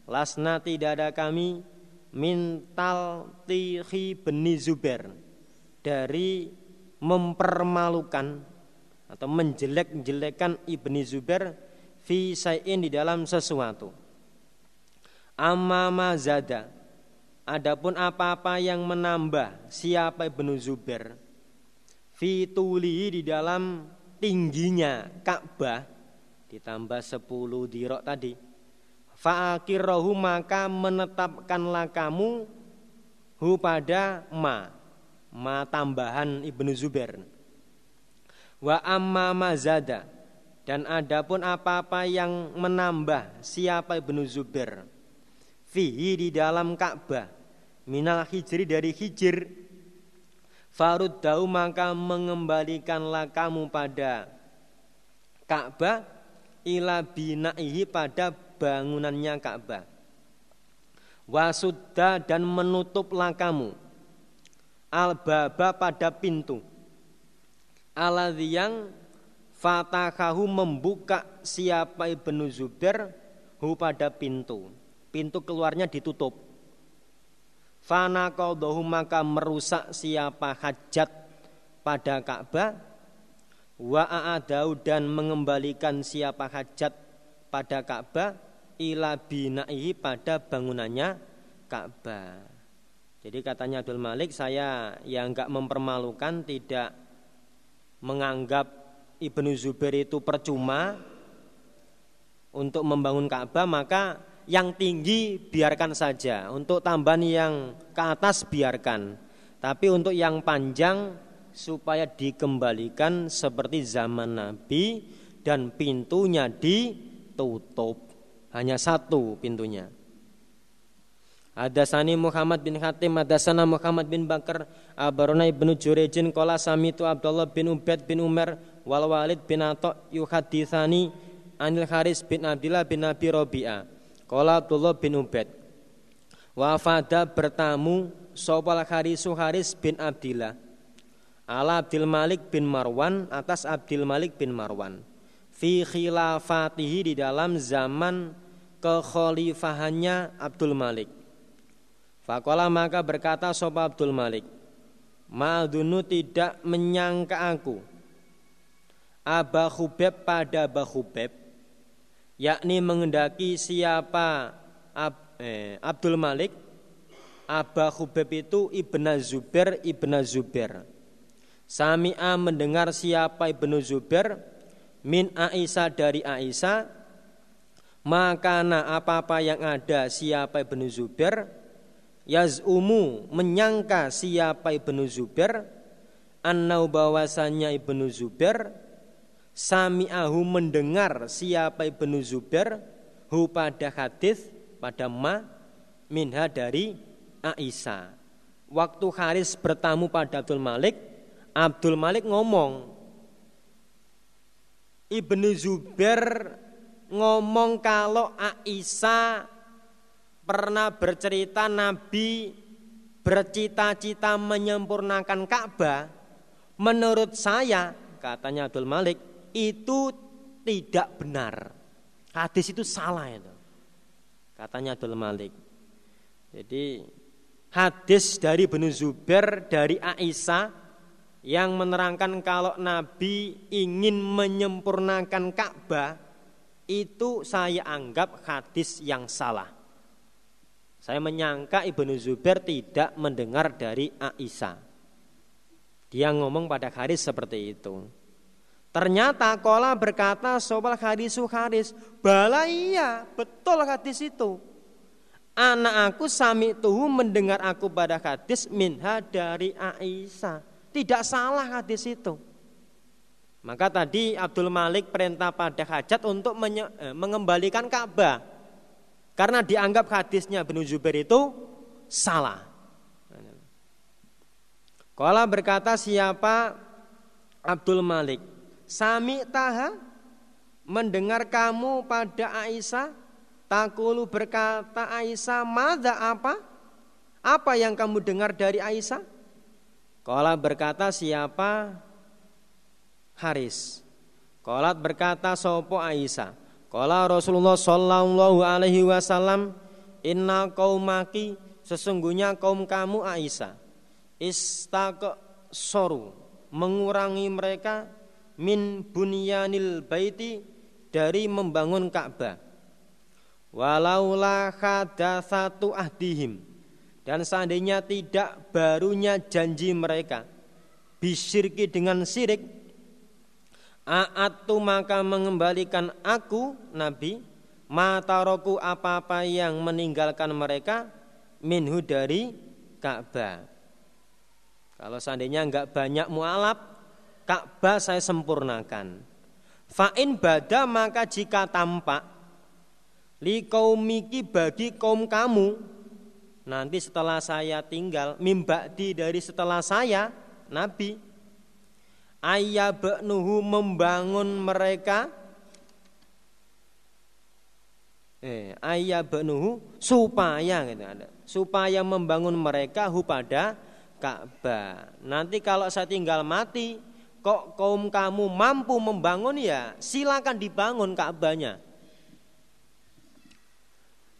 Lasna tidak ada kami Mintal tihi beni Zubair Dari mempermalukan Atau menjelek-jelekan Ibni Zubair fi sayin di dalam sesuatu. Amma zada. Adapun apa-apa yang menambah siapa Ibnu Zubair fituli di dalam tingginya Ka'bah ditambah 10 dirok tadi. Fa'akirahu maka menetapkanlah kamu hu pada ma ma tambahan Ibnu Zubair. Wa amma mazada dan adapun apa-apa yang menambah siapa Ibnu Zubair. Fihi di dalam Ka'bah. Minal hijri dari hijir. Faruddahu maka mengembalikanlah kamu pada Ka'bah. Ila binaihi pada bangunannya Ka'bah. Wasudda dan menutuplah kamu al-baba pada pintu. Aladhi yang fatahahu membuka siapa Ibnu Zubair hu pada pintu. Pintu keluarnya ditutup. Fana qadahu maka merusak siapa hajat pada Ka'bah wa a'adau dan mengembalikan siapa hajat pada Ka'bah ila binaihi pada bangunannya Ka'bah. Jadi katanya Abdul Malik saya yang enggak mempermalukan tidak menganggap Ibnu Zubair itu percuma untuk membangun Ka'bah maka yang tinggi biarkan saja. Untuk tambahan yang ke atas biarkan. Tapi untuk yang panjang supaya dikembalikan seperti zaman Nabi dan pintunya ditutup. Hanya satu pintunya. Hadasani Muhammad bin Hatim Hadasana Muhammad bin Bakar Abarona ibnu Jurejin Kola samitu Abdullah bin Ubaid bin Umar Wal Walid bin Atok Yuhadithani Anil Haris bin Abdillah bin Nabi Robi'ah Kola Abdullah bin Ubaid Wafada bertamu Sopal Harisu Haris bin Abdillah Ala Abdul Malik bin Marwan Atas Abdul Malik bin Marwan Fi khilafatihi di dalam zaman kekhalifahannya Abdul Malik. Fakola maka berkata Sopa Abdul Malik Ma'adunu tidak menyangka aku Aba Khubeb pada Aba Khubeb Yakni mengendaki siapa Ab, eh, Abdul Malik. Aba Khubeb itu Ibn Zubair Ibn Zubair. Sami'a mendengar siapa Ibnu Zubair Min Aisyah dari Aisyah Maka apa-apa yang ada siapa Ibnu Zubair yaz'umu menyangka siapa Ibnu Zubair annau bahwasanya Ibnu Zubair sami'ahu mendengar siapa Ibnu Zubair hu pada hadis pada ma minha dari Aisyah. Waktu Haris bertamu pada Abdul Malik, Abdul Malik ngomong, Ibnu Zubair ngomong kalau Aisyah pernah bercerita Nabi bercita-cita menyempurnakan Ka'bah, menurut saya, katanya Abdul Malik, itu tidak benar. Hadis itu salah itu. Katanya Abdul Malik. Jadi hadis dari Ibnu Zubair dari Aisyah yang menerangkan kalau Nabi ingin menyempurnakan Ka'bah itu saya anggap hadis yang salah. Saya menyangka Ibnu Zubair tidak mendengar dari Aisyah. Dia ngomong pada Haris seperti itu. Ternyata Kola berkata soal hadisu Haris. Bala iya, betul hadis itu. Anak aku sami tuhu mendengar aku pada hadis minha dari Aisyah. Tidak salah hadis itu. Maka tadi Abdul Malik perintah pada hajat untuk eh, mengembalikan Ka'bah. Karena dianggap hadisnya Ibnu Zubair itu salah. Kala berkata siapa Abdul Malik Sami taha mendengar kamu pada Aisyah? Takulu berkata Aisyah Mada apa? Apa yang kamu dengar dari Aisyah? Kala berkata siapa? Haris. Kolat berkata sopo Aisyah? Kala Rasulullah sallallahu alaihi wasallam inna qaumaki sesungguhnya kaum kamu Aisyah istaq soru mengurangi mereka min bunyanil baiti dari membangun Ka'bah. Walaula satu ahdihim. Dan seandainya tidak barunya janji mereka. Bisirki dengan sirik aatu maka mengembalikan aku nabi mataroku apa-apa yang meninggalkan mereka minhu dari Ka'bah. Kalau seandainya enggak banyak mualaf Ka'bah saya sempurnakan. Fa'in bada maka jika tampak li kaumiki bagi kaum kamu nanti setelah saya tinggal mimbakdi dari setelah saya nabi ayabnuhu membangun mereka eh ayabnuhu supaya gitu ada supaya membangun mereka hu pada Ka'bah. Nanti kalau saya tinggal mati kok kaum kamu mampu membangun? Ya silakan dibangun Ka'bahnya.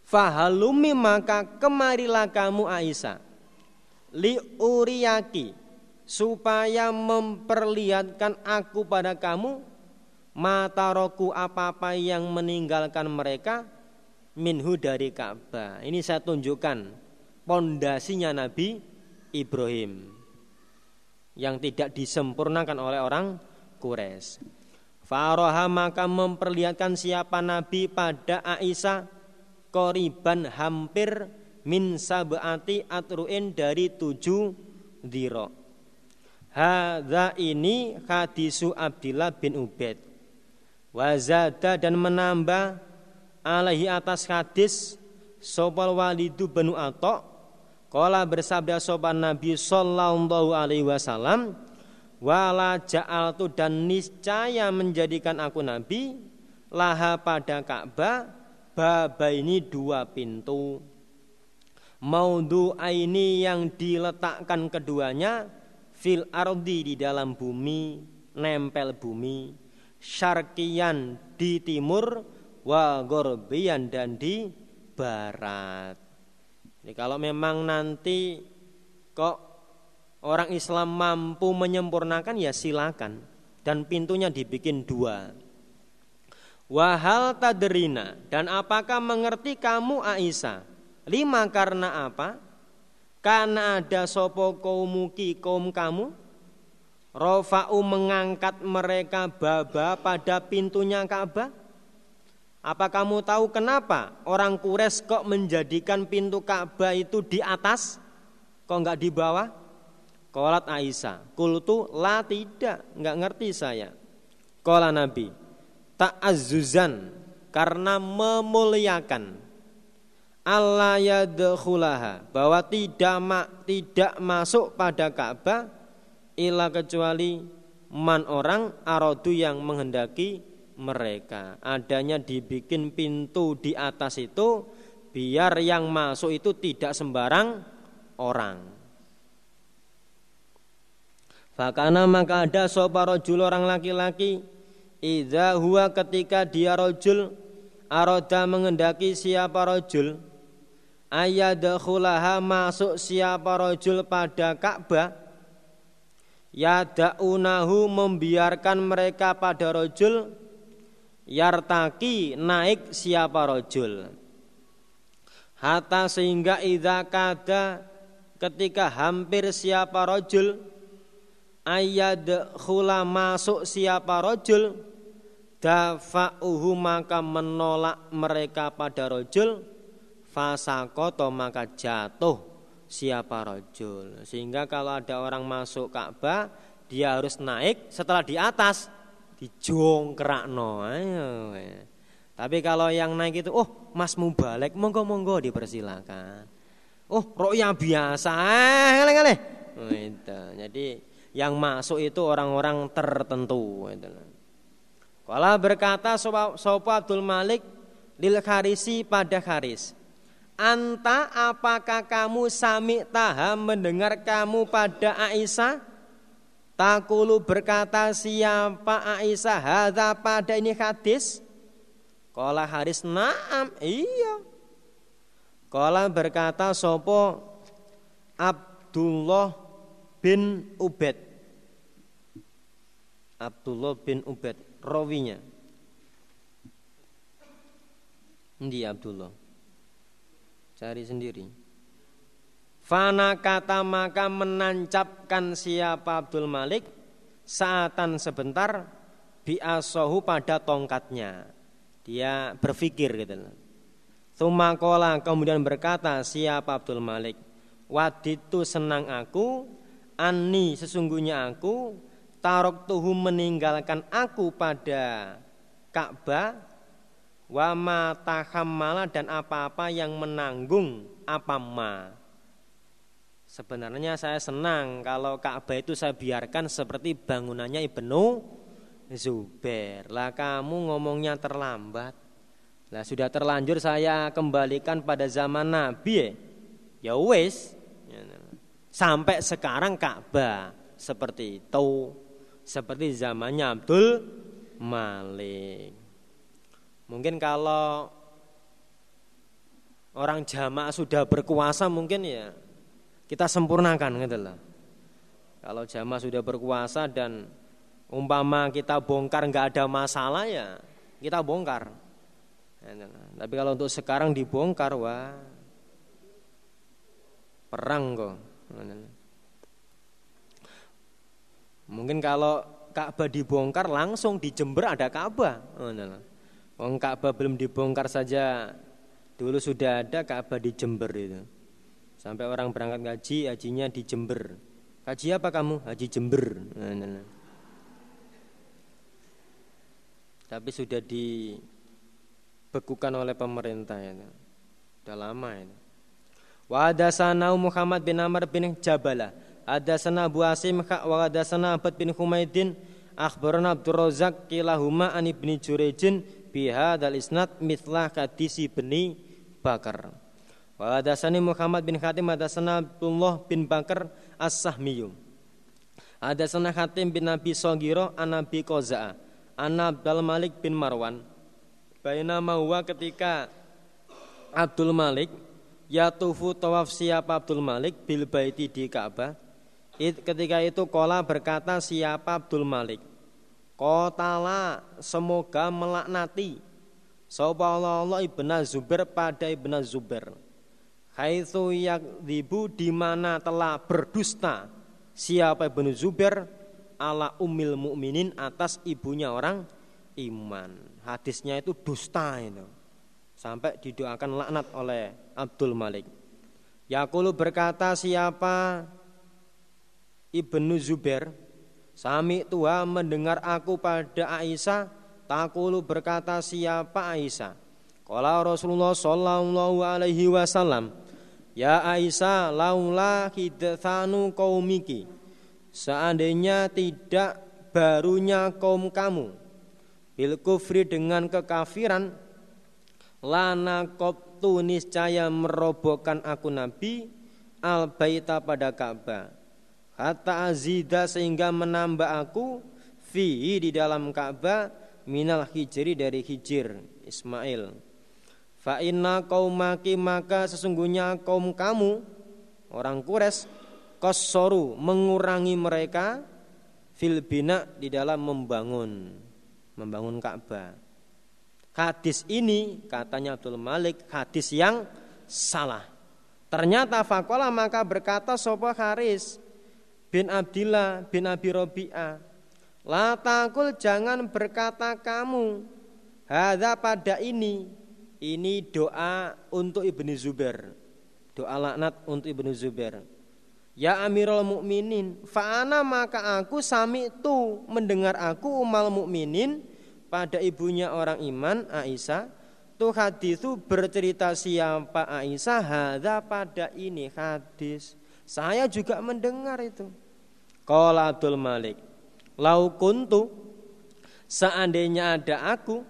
Fahalumi maka kemarilah kamu Aisyah. Li uriyaki supaya memperlihatkan aku pada kamu mata roku apa-apa yang meninggalkan mereka minhu dari Ka'bah. Ini saya tunjukkan pondasinya Nabi Ibrahim yang tidak disempurnakan oleh orang Quraisy. Faroha maka memperlihatkan siapa Nabi pada Aisyah koriban hampir min sab'ati atruin dari tujuh diro. Hadza ini hadisu Abdillah bin Ubaid. Wazada dan menambah alaihi atas hadis Sobal walidu benu atok Kala bersabda sopan Nabi Sallallahu alaihi wasallam Wala ja'altu dan niscaya menjadikan aku Nabi Laha pada Ka'bah baba ini dua pintu. Maudu ini yang diletakkan keduanya fil ardi di dalam bumi nempel bumi. Syarkian di timur wa gorbian dan di barat Jadi kalau memang nanti kok orang Islam mampu menyempurnakan ya silakan dan pintunya dibikin dua Wahal tadrina dan apakah mengerti kamu Aisyah? Lima karena apa? Karena ada sopo kaumuki kaum kamu Rofa'u mengangkat mereka baba pada pintunya Ka'bah Apa kamu tahu kenapa orang Kures kok menjadikan pintu Ka'bah itu di atas? Kok enggak di bawah? Kolat Aisyah Kultu la tidak Enggak ngerti saya. Kola Nabi ta'azzuzan karena memuliakan. Allah yadkhulaha bahwa tidak ma, tidak masuk pada Ka'bah ila kecuali man orang arodu yang menghendaki mereka. Adanya dibikin pintu di atas itu biar yang masuk itu tidak sembarang orang. Fakana maka ada soparojul orang laki-laki Idza huwa ketika dia rojul Aroda mengendaki siapa rojul Ayadakhulaha masuk siapa rojul pada Ka'bah? Yada'unahu membiarkan mereka pada rojul Yartaki naik siapa rojul? Hatta sehingga idza kada ketika hampir siapa rojul Ayad khula masuk siapa rojul dafa'uhu maka menolak mereka pada rojul fasakoto maka jatuh siapa rojul. Sehingga kalau ada orang masuk Ka'bah dia harus naik setelah di atas dijongkrak no ayo tapi kalau yang naik itu oh mas mubalek monggo monggo dipersilakan oh roya biasa eh, jadi yang masuk itu orang-orang tertentu. Kala berkata Sopo Abdul Malik lil Kharisi pada Kharis. Anta apakah kamu sami taha mendengar kamu pada Aisyah? Takulu berkata siapa Aisyah hadza pada ini hadis? Kala Haris naam iya. Kala berkata Sopo Abdullah bin Ubed. Abdullah bin Ubed rawinya. Ndi Abdullah. Cari sendiri. Fana kata maka menancapkan siapa Abdul Malik saatan sebentar biasohu pada tongkatnya. Dia berpikir gitu. Tumakola kemudian berkata siapa Abdul Malik. Waditu senang aku, ani sesungguhnya aku, tarok tuhu meninggalkan aku pada Ka'bah, wama tahammala dan apa-apa yang menanggung apa ma. Sebenarnya saya senang kalau Ka'bah itu saya biarkan seperti bangunannya Ibnu Zubair. Lah kamu ngomongnya terlambat. Lah sudah terlanjur saya kembalikan pada zaman Nabi ya. Ya wis. Sampai sekarang Ka'bah seperti itu. Seperti zamannya Abdul Malik. Mungkin kalau orang jamaah sudah berkuasa mungkin ya kita sempurnakan gitu loh. Kalau jamaah sudah berkuasa dan umpama kita bongkar nggak ada masalah ya kita bongkar. Tapi kalau untuk sekarang dibongkar wah perang kok. Mungkin kalau Ka'bah dibongkar langsung di Jember ada Ka'bah. Wong Ka'bah belum dibongkar saja dulu sudah ada Ka'bah di Jember itu. Sampai orang berangkat ngaji, hajinya di Jember. Haji apa kamu? Haji Jember. Nah, nah, nah. Tapi sudah dibekukan oleh pemerintah ya. Sudah lama ya. Wa Muhammad bin Amr bin Jabala. Hadasana Abu Asim wa hadasana Abad bin Humaidin akhbarana Abdul Razak kilahuma an ibni Jurejin biha dal isnad mithlah kadisi bni Bakar. Wa hadasani Muhammad bin Khatim hadasana Abdullah bin Bakar As-Sahmiyu. Hadasana Khatim bin Nabi Sogiro an Nabi Qaza'a an Malik bin Marwan. Bainama huwa ketika Abdul Malik yatufu tawaf siapa Abdul Malik bil baiti di Ka'bah. Ketika itu kola berkata siapa Abdul Malik. Kotala semoga melaknati Sapa Allah ibn Zubair pada ibn Zubair Haitsu yakdzibu di mana telah berdusta siapa Ibnu Zubair ala umil mukminin atas ibunya orang iman. Hadisnya itu dusta itu. Sampai didoakan laknat oleh Abdul Malik. Yakulu berkata siapa Ibnu Zubair Sami tua mendengar aku pada Aisyah Takulu berkata siapa Aisyah Kala Rasulullah Sallallahu Alaihi Wasallam Ya Aisyah laula hidatsanu qaumiki Seandainya tidak barunya kaum kamu Bil kufri dengan kekafiran Lana koptu niscaya merobohkan aku Nabi Al baita pada Ka'bah. Hatta azida sehingga menambah aku Fi di dalam Ka'bah Minal hijri dari hijir Ismail Fa inna qaumaki maka sesungguhnya kaum kamu orang Quraisy kosoru mengurangi mereka fil bina di dalam membangun membangun Ka'bah. Hadis ini katanya Abdul Malik hadis yang salah. Ternyata fakola maka berkata sopo Haris bin Abdillah bin Abi Robi'ah. Latakul jangan berkata kamu. Hada pada ini ini doa untuk Ibnu Zubair. Doa laknat untuk Ibnu Zubair. Ya Amirul Mukminin, fa'ana maka aku sami itu mendengar aku umal mukminin pada ibunya orang iman Aisyah tuh hadis itu bercerita siapa Aisyah hada pada ini hadis. Saya juga mendengar itu. Qala Abdul Malik, lau kuntu seandainya ada aku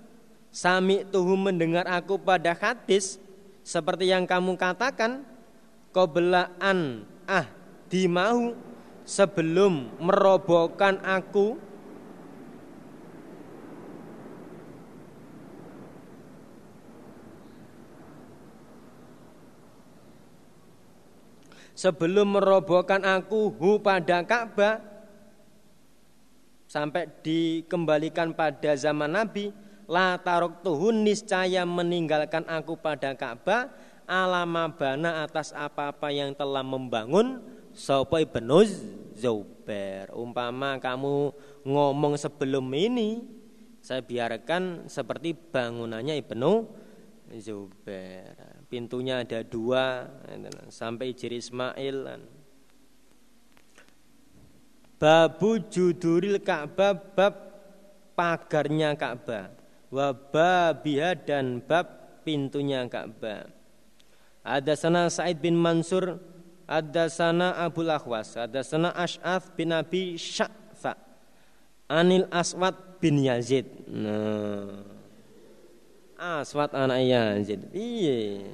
Sami tuhu mendengar aku pada hadis seperti yang kamu katakan belaan ah dimahu sebelum merobohkan aku. Sebelum merobohkan aku hu pada Ka'bah sampai dikembalikan pada zaman Nabi la tuhun niscaya meninggalkan aku pada Ka'bah alama bana atas apa-apa yang telah membangun sapa ibnu Zubair. Umpama kamu ngomong sebelum ini saya biarkan seperti bangunannya Ibnu Zubair. Pintunya ada dua sampai Ijri Ismail. Babu juduril Ka'bah bab pagarnya Ka'bah. Wababiha dan bab pintunya Ka'bah. Ada sana Said bin Mansur, ada sana Abu Lahwas, ada sana Ash'ath bin Abi Sya'fa, Anil Aswad bin Yazid. Nah. Aswad anak Yazid. Iya.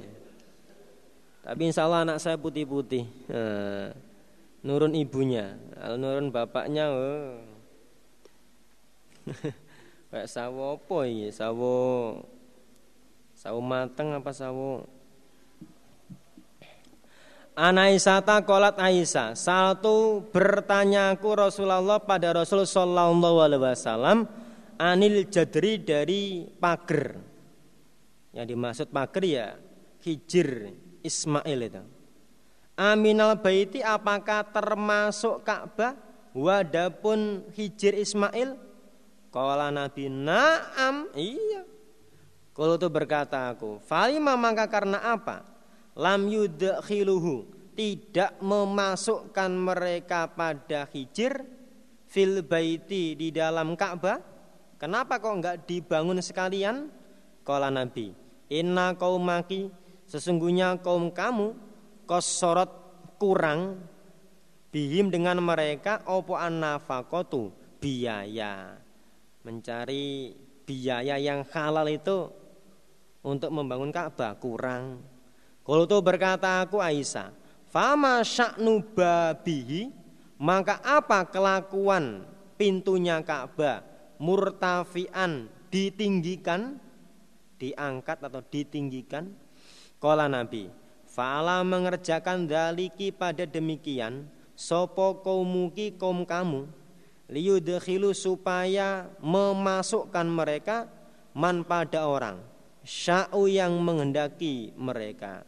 Tapi insya Allah anak saya putih-putih. Nah. Nurun ibunya, nurun bapaknya. Oh. Kayak sawo apa ya? Sawo sawo mateng apa sawo Anaisata kolat Aisyah. Satu bertanyaku Rasulullah pada Rasul Sallallahu Alaihi Wasallam anil jadri dari pager. Yang dimaksud pager ya hijir Ismail itu. Aminal baiti apakah termasuk Ka'bah? Wadapun hijir Ismail? Kala Nabi na'am. Iya. Kalau itu berkata aku, falima maka karena apa? lam yudkhiluhu. Tidak memasukkan mereka pada hijir fil baiti di dalam Ka'bah. Kenapa kok enggak dibangun sekalian? Kala Nabi inna qaumaki sesungguhnya kaum kamu kosorot kurang bihim dengan mereka opo annafakotu biaya mencari biaya yang halal itu untuk membangun Ka'bah kurang Qultu berkata aku Aisyah, "Fama sya'nu babihi?" Maka apa kelakuan pintunya Ka'bah murtafian ditinggikan, diangkat atau ditinggikan? Kala Nabi, Fala mengerjakan daliki pada demikian Sopo kaumuki kaum kamu Liyudkhilu supaya memasukkan mereka Man pada orang Sya'u yang menghendaki mereka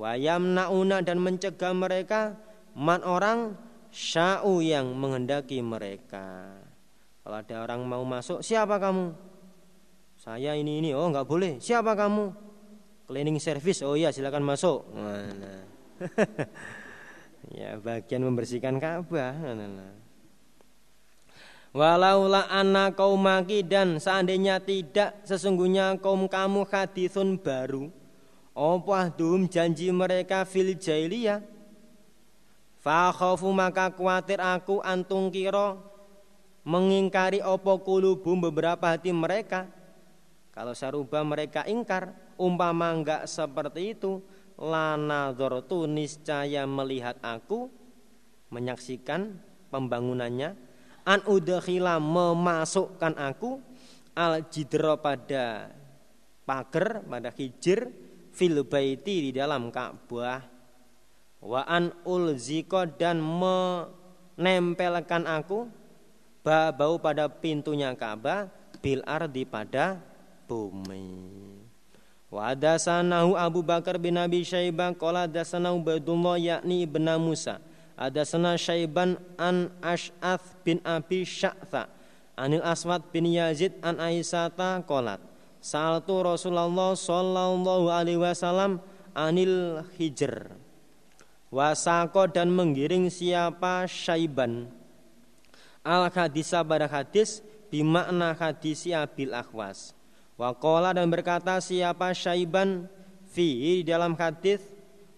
Wayam nauna dan mencegah mereka man orang sya'u yang menghendaki mereka. Kalau ada orang mau masuk, siapa kamu? Saya ini ini, oh nggak boleh. Siapa kamu? Cleaning service, oh iya silakan masuk. Mana? ya bagian membersihkan Ka'bah. Walaulah anak kaum maki dan seandainya tidak sesungguhnya kaum kamu hadithun baru. Apa dum janji mereka fil jahiliyah? Fa khafu maka kuatir aku antung kira mengingkari opo kulubum beberapa hati mereka? Kalau saruba mereka ingkar umpama enggak seperti itu lana niscaya melihat aku menyaksikan pembangunannya an udakhila memasukkan aku al jidro pada pagar pada hijir fil baiti di dalam Ka'bah. Wa an ulziko dan menempelkan aku bau pada pintunya Ka'bah bil ardi pada bumi. Wa dasanahu Abu Bakar bin Abi Syaibah qala dasanahu Baidullah yakni ibn Musa sana Syaiban an Ash'ath bin Abi Sya'tha Anil Aswad bin Yazid an Aisyata qolat Saltu Rasulullah Sallallahu Alaihi Wasallam anil hijr. Wasako dan menggiring siapa? Syaiban. Al hadisa pada hadis bimakna hadisi abil akhwas. Wakola dan berkata siapa syaiban? Fi dalam hadis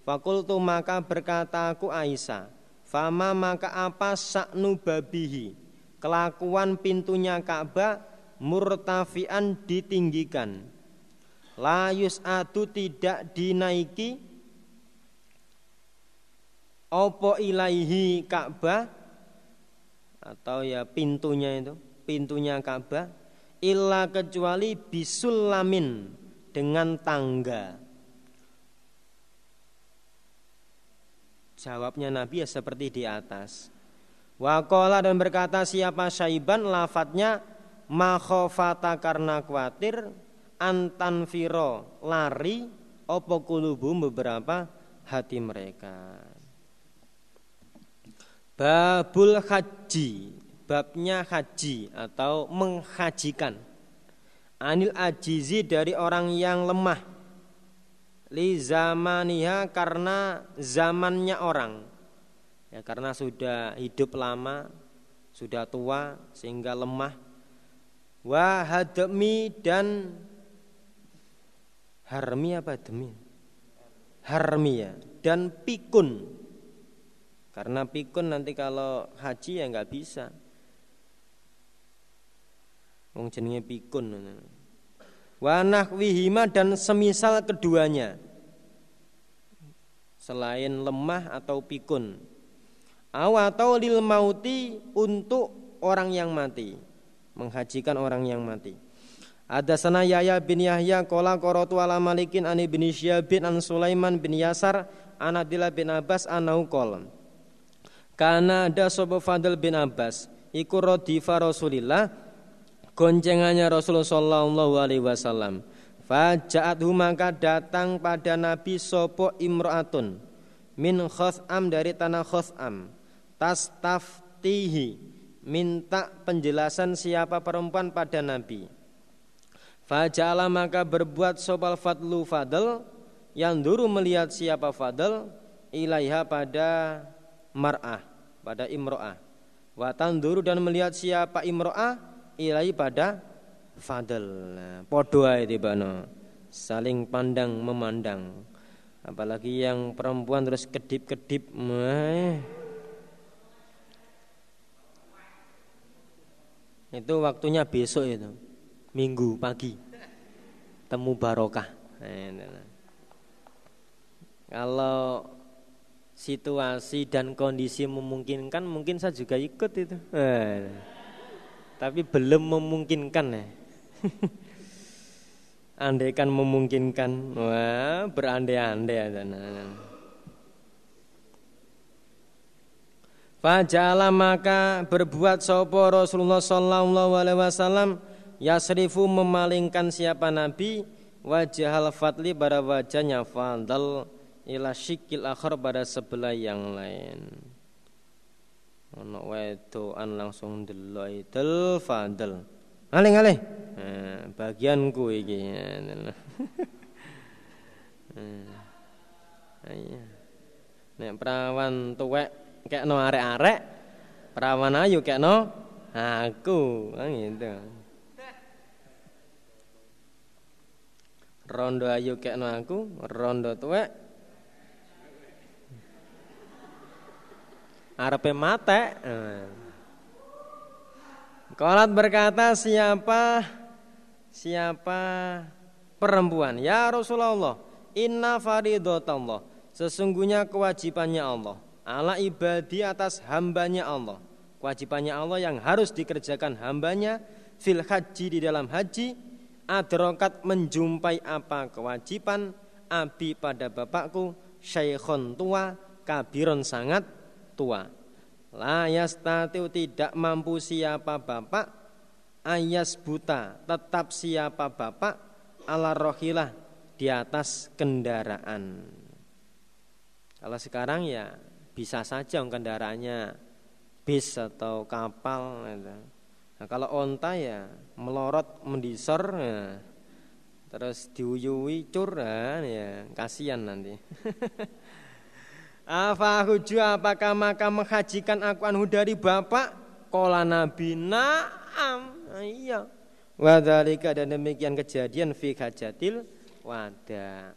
fakultu maka berkata aku Aisyah fama maka apa saknu babihi? Kelakuan pintunya Ka'bah murtafian ditinggikan. Layus atu tidak dinaiki. Opo ilaihi Ka'bah? Atau ya pintunya itu pintunya Ka'bah. Illa kecuali bisulamin dengan tangga Jawabnya Nabi ya seperti di atas. Wakola dan berkata siapa syaiban lafadznya makhofata karena khawatir antan viro lari opo kulubu beberapa hati mereka. Babul haji babnya haji atau menghajikan. Anil ajizi dari orang yang lemah li zamaniha karena zamannya orang. Ya karena sudah hidup lama sudah tua sehingga lemah. Wa hadmi dan harmi apa demi? Harmi ya dan pikun. Karena pikun nanti kalau haji ya nggak bisa. Wong jenenge pikun. Wa nahwihima dan semisal keduanya. Selain lemah atau pikun. Aw atau lil mauti untuk orang yang mati. Menghajikan orang yang mati. Ada sana Yahya bin Yahya kola korotu ala malikin ani bin bin an Sulaiman bin Yasar an Abdillah bin Abbas anau kol. Karena ada sobo Fadl bin Abbas iku rodifa Rasulillah goncengannya Rasulullah Shallallahu Alaihi Wasallam. Fajaat maka datang pada Nabi Sopo Imro'atun min khosam dari tanah khosam tas taftihi minta penjelasan siapa perempuan pada Nabi. Faja'ala maka berbuat sobal fadlu fadl yang dulu melihat siapa fadl ilaiha pada mar'ah pada imro'ah. Watan duru dan melihat siapa imro'ah ilai pada fadl. Podo ae tibano. Saling pandang memandang. Apalagi yang perempuan terus kedip-kedip. Itu waktunya besok itu. Minggu pagi. Temu barokah. Kalau situasi dan kondisi memungkinkan mungkin saya juga ikut itu tapi belum memungkinkan ya. Andaikan memungkinkan, wah berandai-andai ya. Fajala maka berbuat sopo Rasulullah Sallallahu Alaihi Wasallam yasrifu memalingkan siapa Nabi wajah al fatli pada wajahnya fadl ila syikil akhir pada sebelah yang lain ana wedokan langsung delok idul fadl aling alih nah, bagianku iki. Iya. Nek perawan tuwek kekno arek-arek perawan ayu kekno aku. Kan gitu. Rondo ayu kekno aku rondo tuwek arepe mate. Kolat berkata siapa siapa perempuan? Ya Rasulullah inna faridatallah sesungguhnya kewajibannya Allah. Ala ibadi atas hambanya Allah. Kewajibannya Allah yang harus dikerjakan hambanya fil haji di dalam haji adrokat menjumpai apa kewajiban abi pada bapakku syekhon tua kabiron sangat tua. La yastatiu tidak mampu siapa bapak ayas buta tetap siapa bapak ala rohilah di atas kendaraan. Kalau sekarang ya bisa saja kendaraannya bis atau kapal. Gitu. Nah, kalau onta ya melorot mendisor ya. terus diuyui cur ya kasihan nanti. Afa huju apakah maka menghajikan aku anhu dari bapak? Kola Nabi na'am. Nah, iya. Wadhalika dan demikian kejadian fi hajatil wada.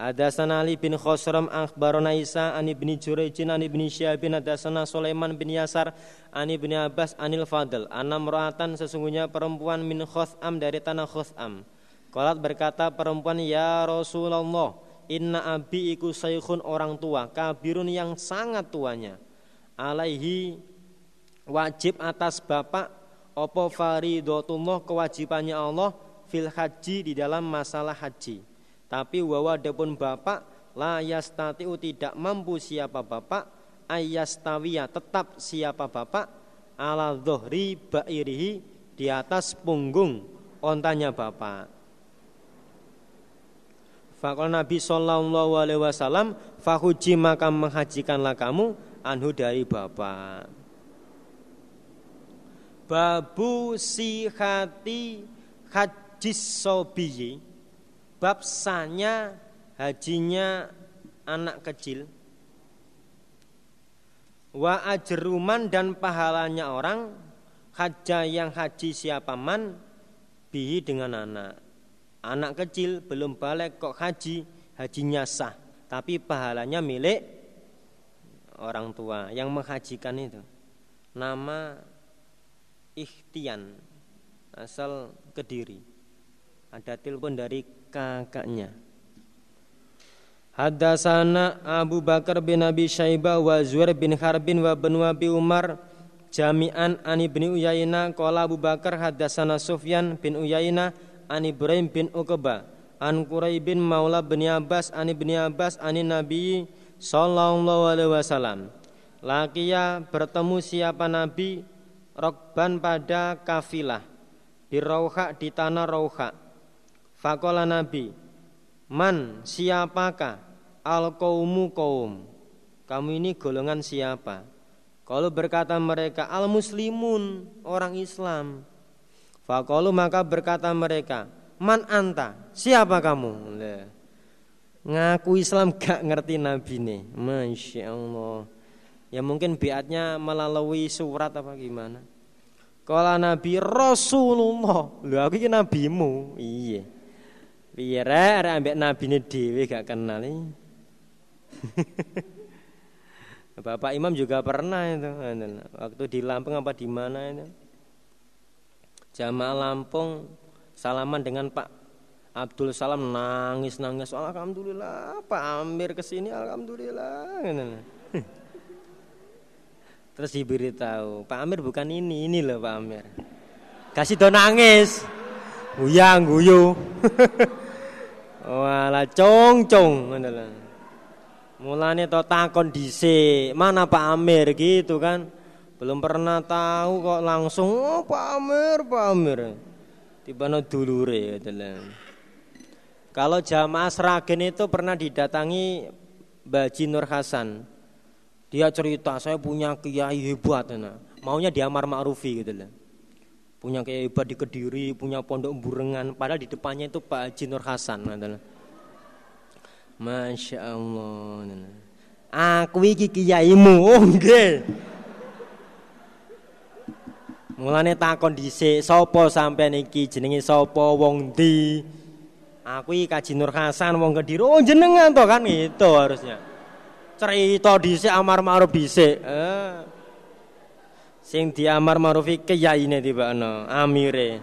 Ada sanali bin Khosram akhbarona Isa ani bin Jurejin ani bin Syabin ada sana Sulaiman bin Yasar ani bin Abbas anil Fadl anam roatan sesungguhnya perempuan min Khosam dari tanah Khosam. Kolat berkata perempuan ya Rasulullah Inna abi iku saykhun orang tua kabirun yang sangat tuanya. Alaihi wajib atas bapak opo faridotullah kewajibannya Allah fil haji di dalam masalah haji. Tapi wawa adapun bapak la yastatiu tidak mampu siapa bapak ayastawiya tetap siapa bapak ala dhuhri ba'irihi di atas punggung ontanya bapak. Fakal Nabi Sallallahu Alaihi Wasallam Fahuji maka menghajikanlah kamu Anhu dari bapak. Babu sihati hajis sobiyi Bab sanya hajinya anak kecil. Wa ajruman dan pahalanya orang Haja yang haji siapa man Bihi dengan anak Anak kecil belum balik kok haji, hajinya sah, tapi pahalanya milik orang tua yang menghajikan itu. Nama Ikhtian asal Kediri. Ada telepon dari kakaknya. Hadasana Abu Bakar bin Abi Syaibah wa Zuhair bin Harbin wa bin Wabi Umar jami'an ani bin Uyayna qala Abu Bakar hadasana Sufyan bin Uyayna an Ibrahim bin Uqbah an Quray bin Maula bin Abbas an bin Abbas an Nabi sallallahu alaihi wasallam. Lakia bertemu siapa Nabi? Rokban pada kafilah di Rauha di tanah Rauha Fakola Nabi Man siapakah? Al kaumu kaum kamu ini golongan siapa? Kalau berkata mereka al muslimun orang Islam Fakolu maka berkata mereka, Man anta, siapa kamu? Ngaku Islam gak ngerti Nabi nih, Masya Allah. Ya mungkin biatnya melalui surat apa gimana. Kalau Nabi Rasulullah, lu aku ini nabimu, iya. Biar ada ambek Nabi ini dewi gak kenal. Bapak Imam juga pernah itu, waktu di Lampung apa di mana itu jamaah Lampung salaman dengan Pak Abdul Salam nangis nangis alhamdulillah Pak Amir ke sini alhamdulillah. Terus diberitahu Pak Amir bukan ini ini loh Pak Amir. Kasih do nangis. Guyang guyu. Wala cong cong mulane to takon dhisik mana Pak Amir? Gitu kan belum pernah tahu kok langsung oh, pamer pamer. Tiba-tiba dulure gitu kalau jamaah Sragen itu pernah didatangi Baji Nur Hasan. Dia cerita saya punya kiai hebat nah. maunya diamar ma'rufi gitu lah punya kiai hebat di Kediri punya pondok burengan padahal di depannya itu Pak Haji Nur Hasan gitu Masya Allah aku iki kiaimu oh nggih Mulane takon dhisik sapa sampean iki jenenge sapa wong ndi? Aku iki Kaji Nur Hasan wong Kediri. Oh jenengan to kan itu harusnya. Cerita dhisik amar ma'ruf dhisik. Eh. Sing diamar ma'ruf iki yaine tibakno, amire.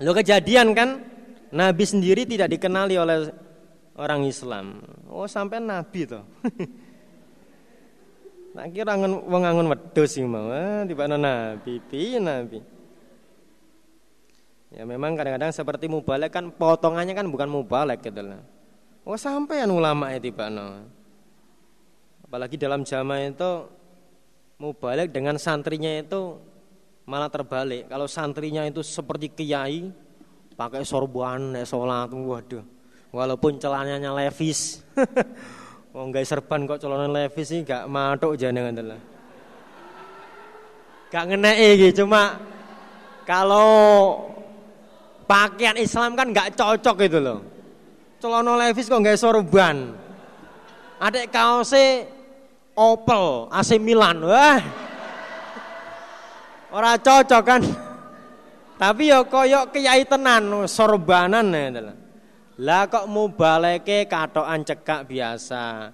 Lo kejadian kan Nabi sendiri tidak dikenali oleh orang Islam. Oh sampai Nabi toh. Nak kira angon wong angon wedhus sing mau, tibakno nabi, nabi. Ya memang kadang-kadang seperti mubalek kan potongannya kan bukan mubalek gitu lah. Oh sampean ulama ya tibakno. Apalagi dalam jamaah itu mubalek dengan santrinya itu malah terbalik. Kalau santrinya itu seperti kiai pakai sorban, sholat, waduh. Walaupun celananya levis. Wong gawe serban kok celana levis sih gak matuk jenengan tenan. Gak ngeneki iki cuma kalau pakaian Islam kan gak cocok itu loh. Celana levis kok gawe sorban. Adek kaose Opel AC Milan. Wah. Ora cocok kan. Tapi ya koyo kiai tenan sorbanan ya. Lah kok mubaleke katokan cekak biasa.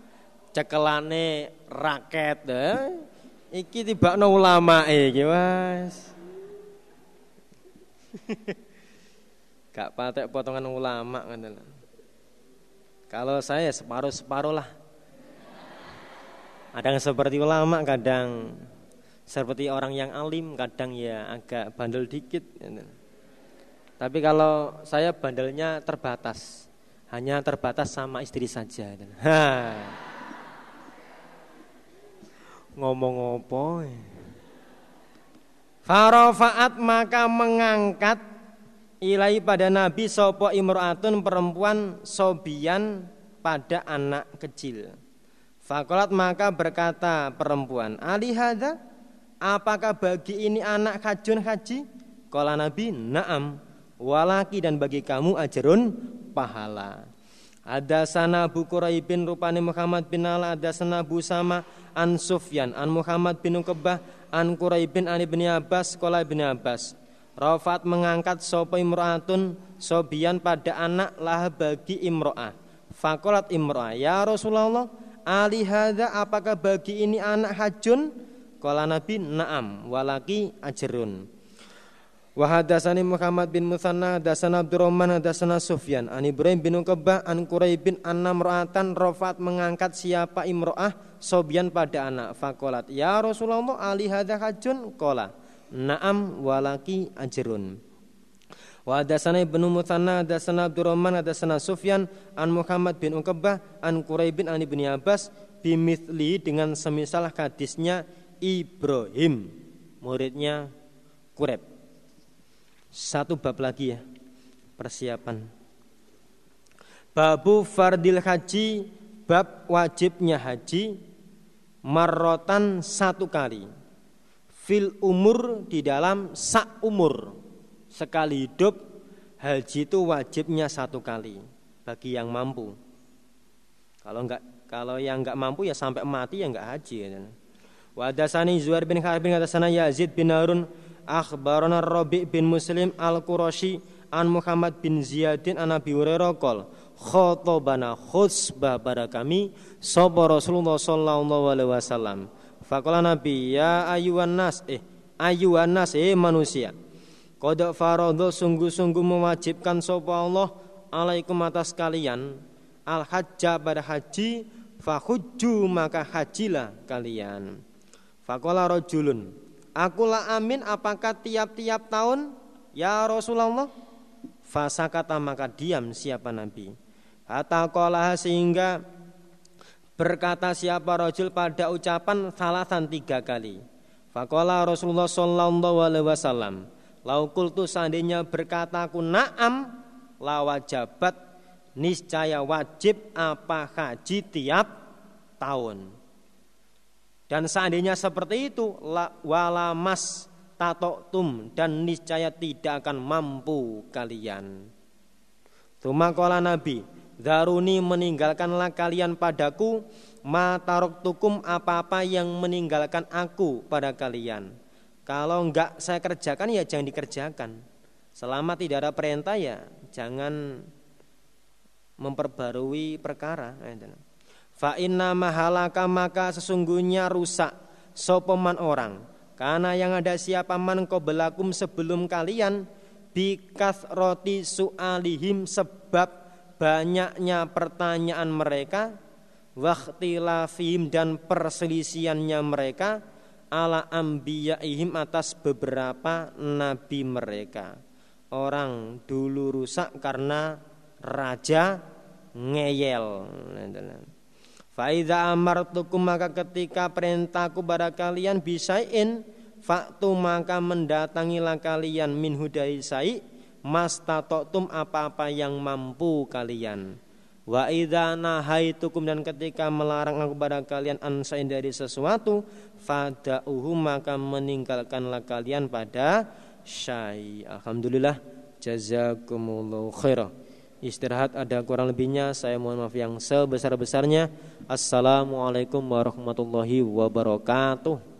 Cekelane raket eh? Iki tibakno ulama iki, Mas. Gak patek potongan ulama ngoten. Kalau saya separuh-separuh lah. Kadang seperti ulama, kadang seperti orang yang alim, kadang ya agak bandel dikit. Gitu. Tapi kalau saya bandelnya terbatas, hanya terbatas sama istri saja. Ngomong apa? Farofaat maka mengangkat ilai pada Nabi sopo imro'atun perempuan sobian pada anak kecil. Fakolat maka berkata perempuan, alihada apakah bagi ini anak kajun haji? Kala Nabi, naam, walaki dan bagi kamu ajarun pahala. Ada sana Abu Quraibin rupani Muhammad bin Ala ada sana Abu Sama an Sufyan an Muhammad bin Uqbah an Quraibin an Ibni Abbas Kola Ibni Abbas. Rafat mengangkat sopo imro'atun sobian pada anak lah bagi imro'ah. Fakolat imro'ah Ya Rasulullah Ali hadha apakah bagi ini anak hajun? Kola Nabi na'am walaki ajrun Wahadasani Muhammad bin Musanna Hadasana Abdurrahman Hadasana Sufyan. An Ibrahim bin Uqbah An Quraib bin Anna Mra'atan Rafat mengangkat siapa imro'ah? Sobian pada anak. Fakolat Ya Rasulullah Ali hadha hajun Kola Naam walaki ajrun. Wa hadasana Ibnu Musanna hadasana Abdurrahman hadasana Sufyan an Muhammad bin Uqbah an Quraib bin an Ibnu Abbas bimithli dengan semisal hadisnya Ibrahim muridnya Quraib satu bab lagi ya persiapan. Babu fardil haji bab wajibnya haji marotan satu kali. Fil umur di dalam sak umur sekali hidup haji itu wajibnya satu kali bagi yang mampu. Kalau enggak kalau yang enggak mampu ya sampai mati ya enggak haji. Ya. Wa dasani Zuhair bin Harb bin Yazid bin Harun akhbarana Rabi bin Muslim al-Qurashi an Muhammad bin Ziyadin an Abi Hurairah qol khotobana khutbah pada kami sapa Rasulullah sallallahu alaihi wasallam. Faqala nabi ya ayuhan nas eh ayuhan nas eh manusia. Qad faradha sungguh-sungguh mewajibkan sapa Allah alaikum atas kalian al hajja pada haji fahujju maka hajilah kalian. Faqala rajulun Akulah amin apakah tiap-tiap tahun ya Rasulullah? Fasa kata maka diam siapa Nabi. Atakolah sehingga berkata siapa rojul pada ucapan salasan tiga kali. Fakola Rasulullah Sallallahu Alaihi Wasallam. Laukul tu seandainya berkata aku naam lawajabat niscaya wajib apa haji tiap tahun. Dan seandainya seperti itu walamas tum dan niscaya tidak akan mampu kalian. Tumakola Nabi, Daruni meninggalkanlah kalian padaku matarok tukum apa-apa yang meninggalkan aku pada kalian. Kalau enggak saya kerjakan ya jangan dikerjakan. Selama tidak ada perintah ya jangan memperbarui perkara. Fa inna mahalaka maka sesungguhnya rusak sopeman orang. Karena yang ada siapa man belakum sebelum kalian bikas roti su'alihim sebab banyaknya pertanyaan mereka waktilafihim dan perselisiannya mereka ala ambiyaihim atas beberapa nabi mereka. Orang dulu rusak karena raja ngeyel. Faida amartukum maka ketika perintahku pada kalian bisain faktu maka mendatangilah kalian min hudai sai mastatotum apa-apa yang mampu kalian. Wa idza nahaitukum dan ketika melarang aku pada kalian ansain dari sesuatu fada'uhu maka meninggalkanlah kalian pada syai. Alhamdulillah jazakumullahu khairah istirahat ada kurang lebihnya saya mohon maaf yang sebesar-besarnya. Assalamualaikum warahmatullahi wabarakatuh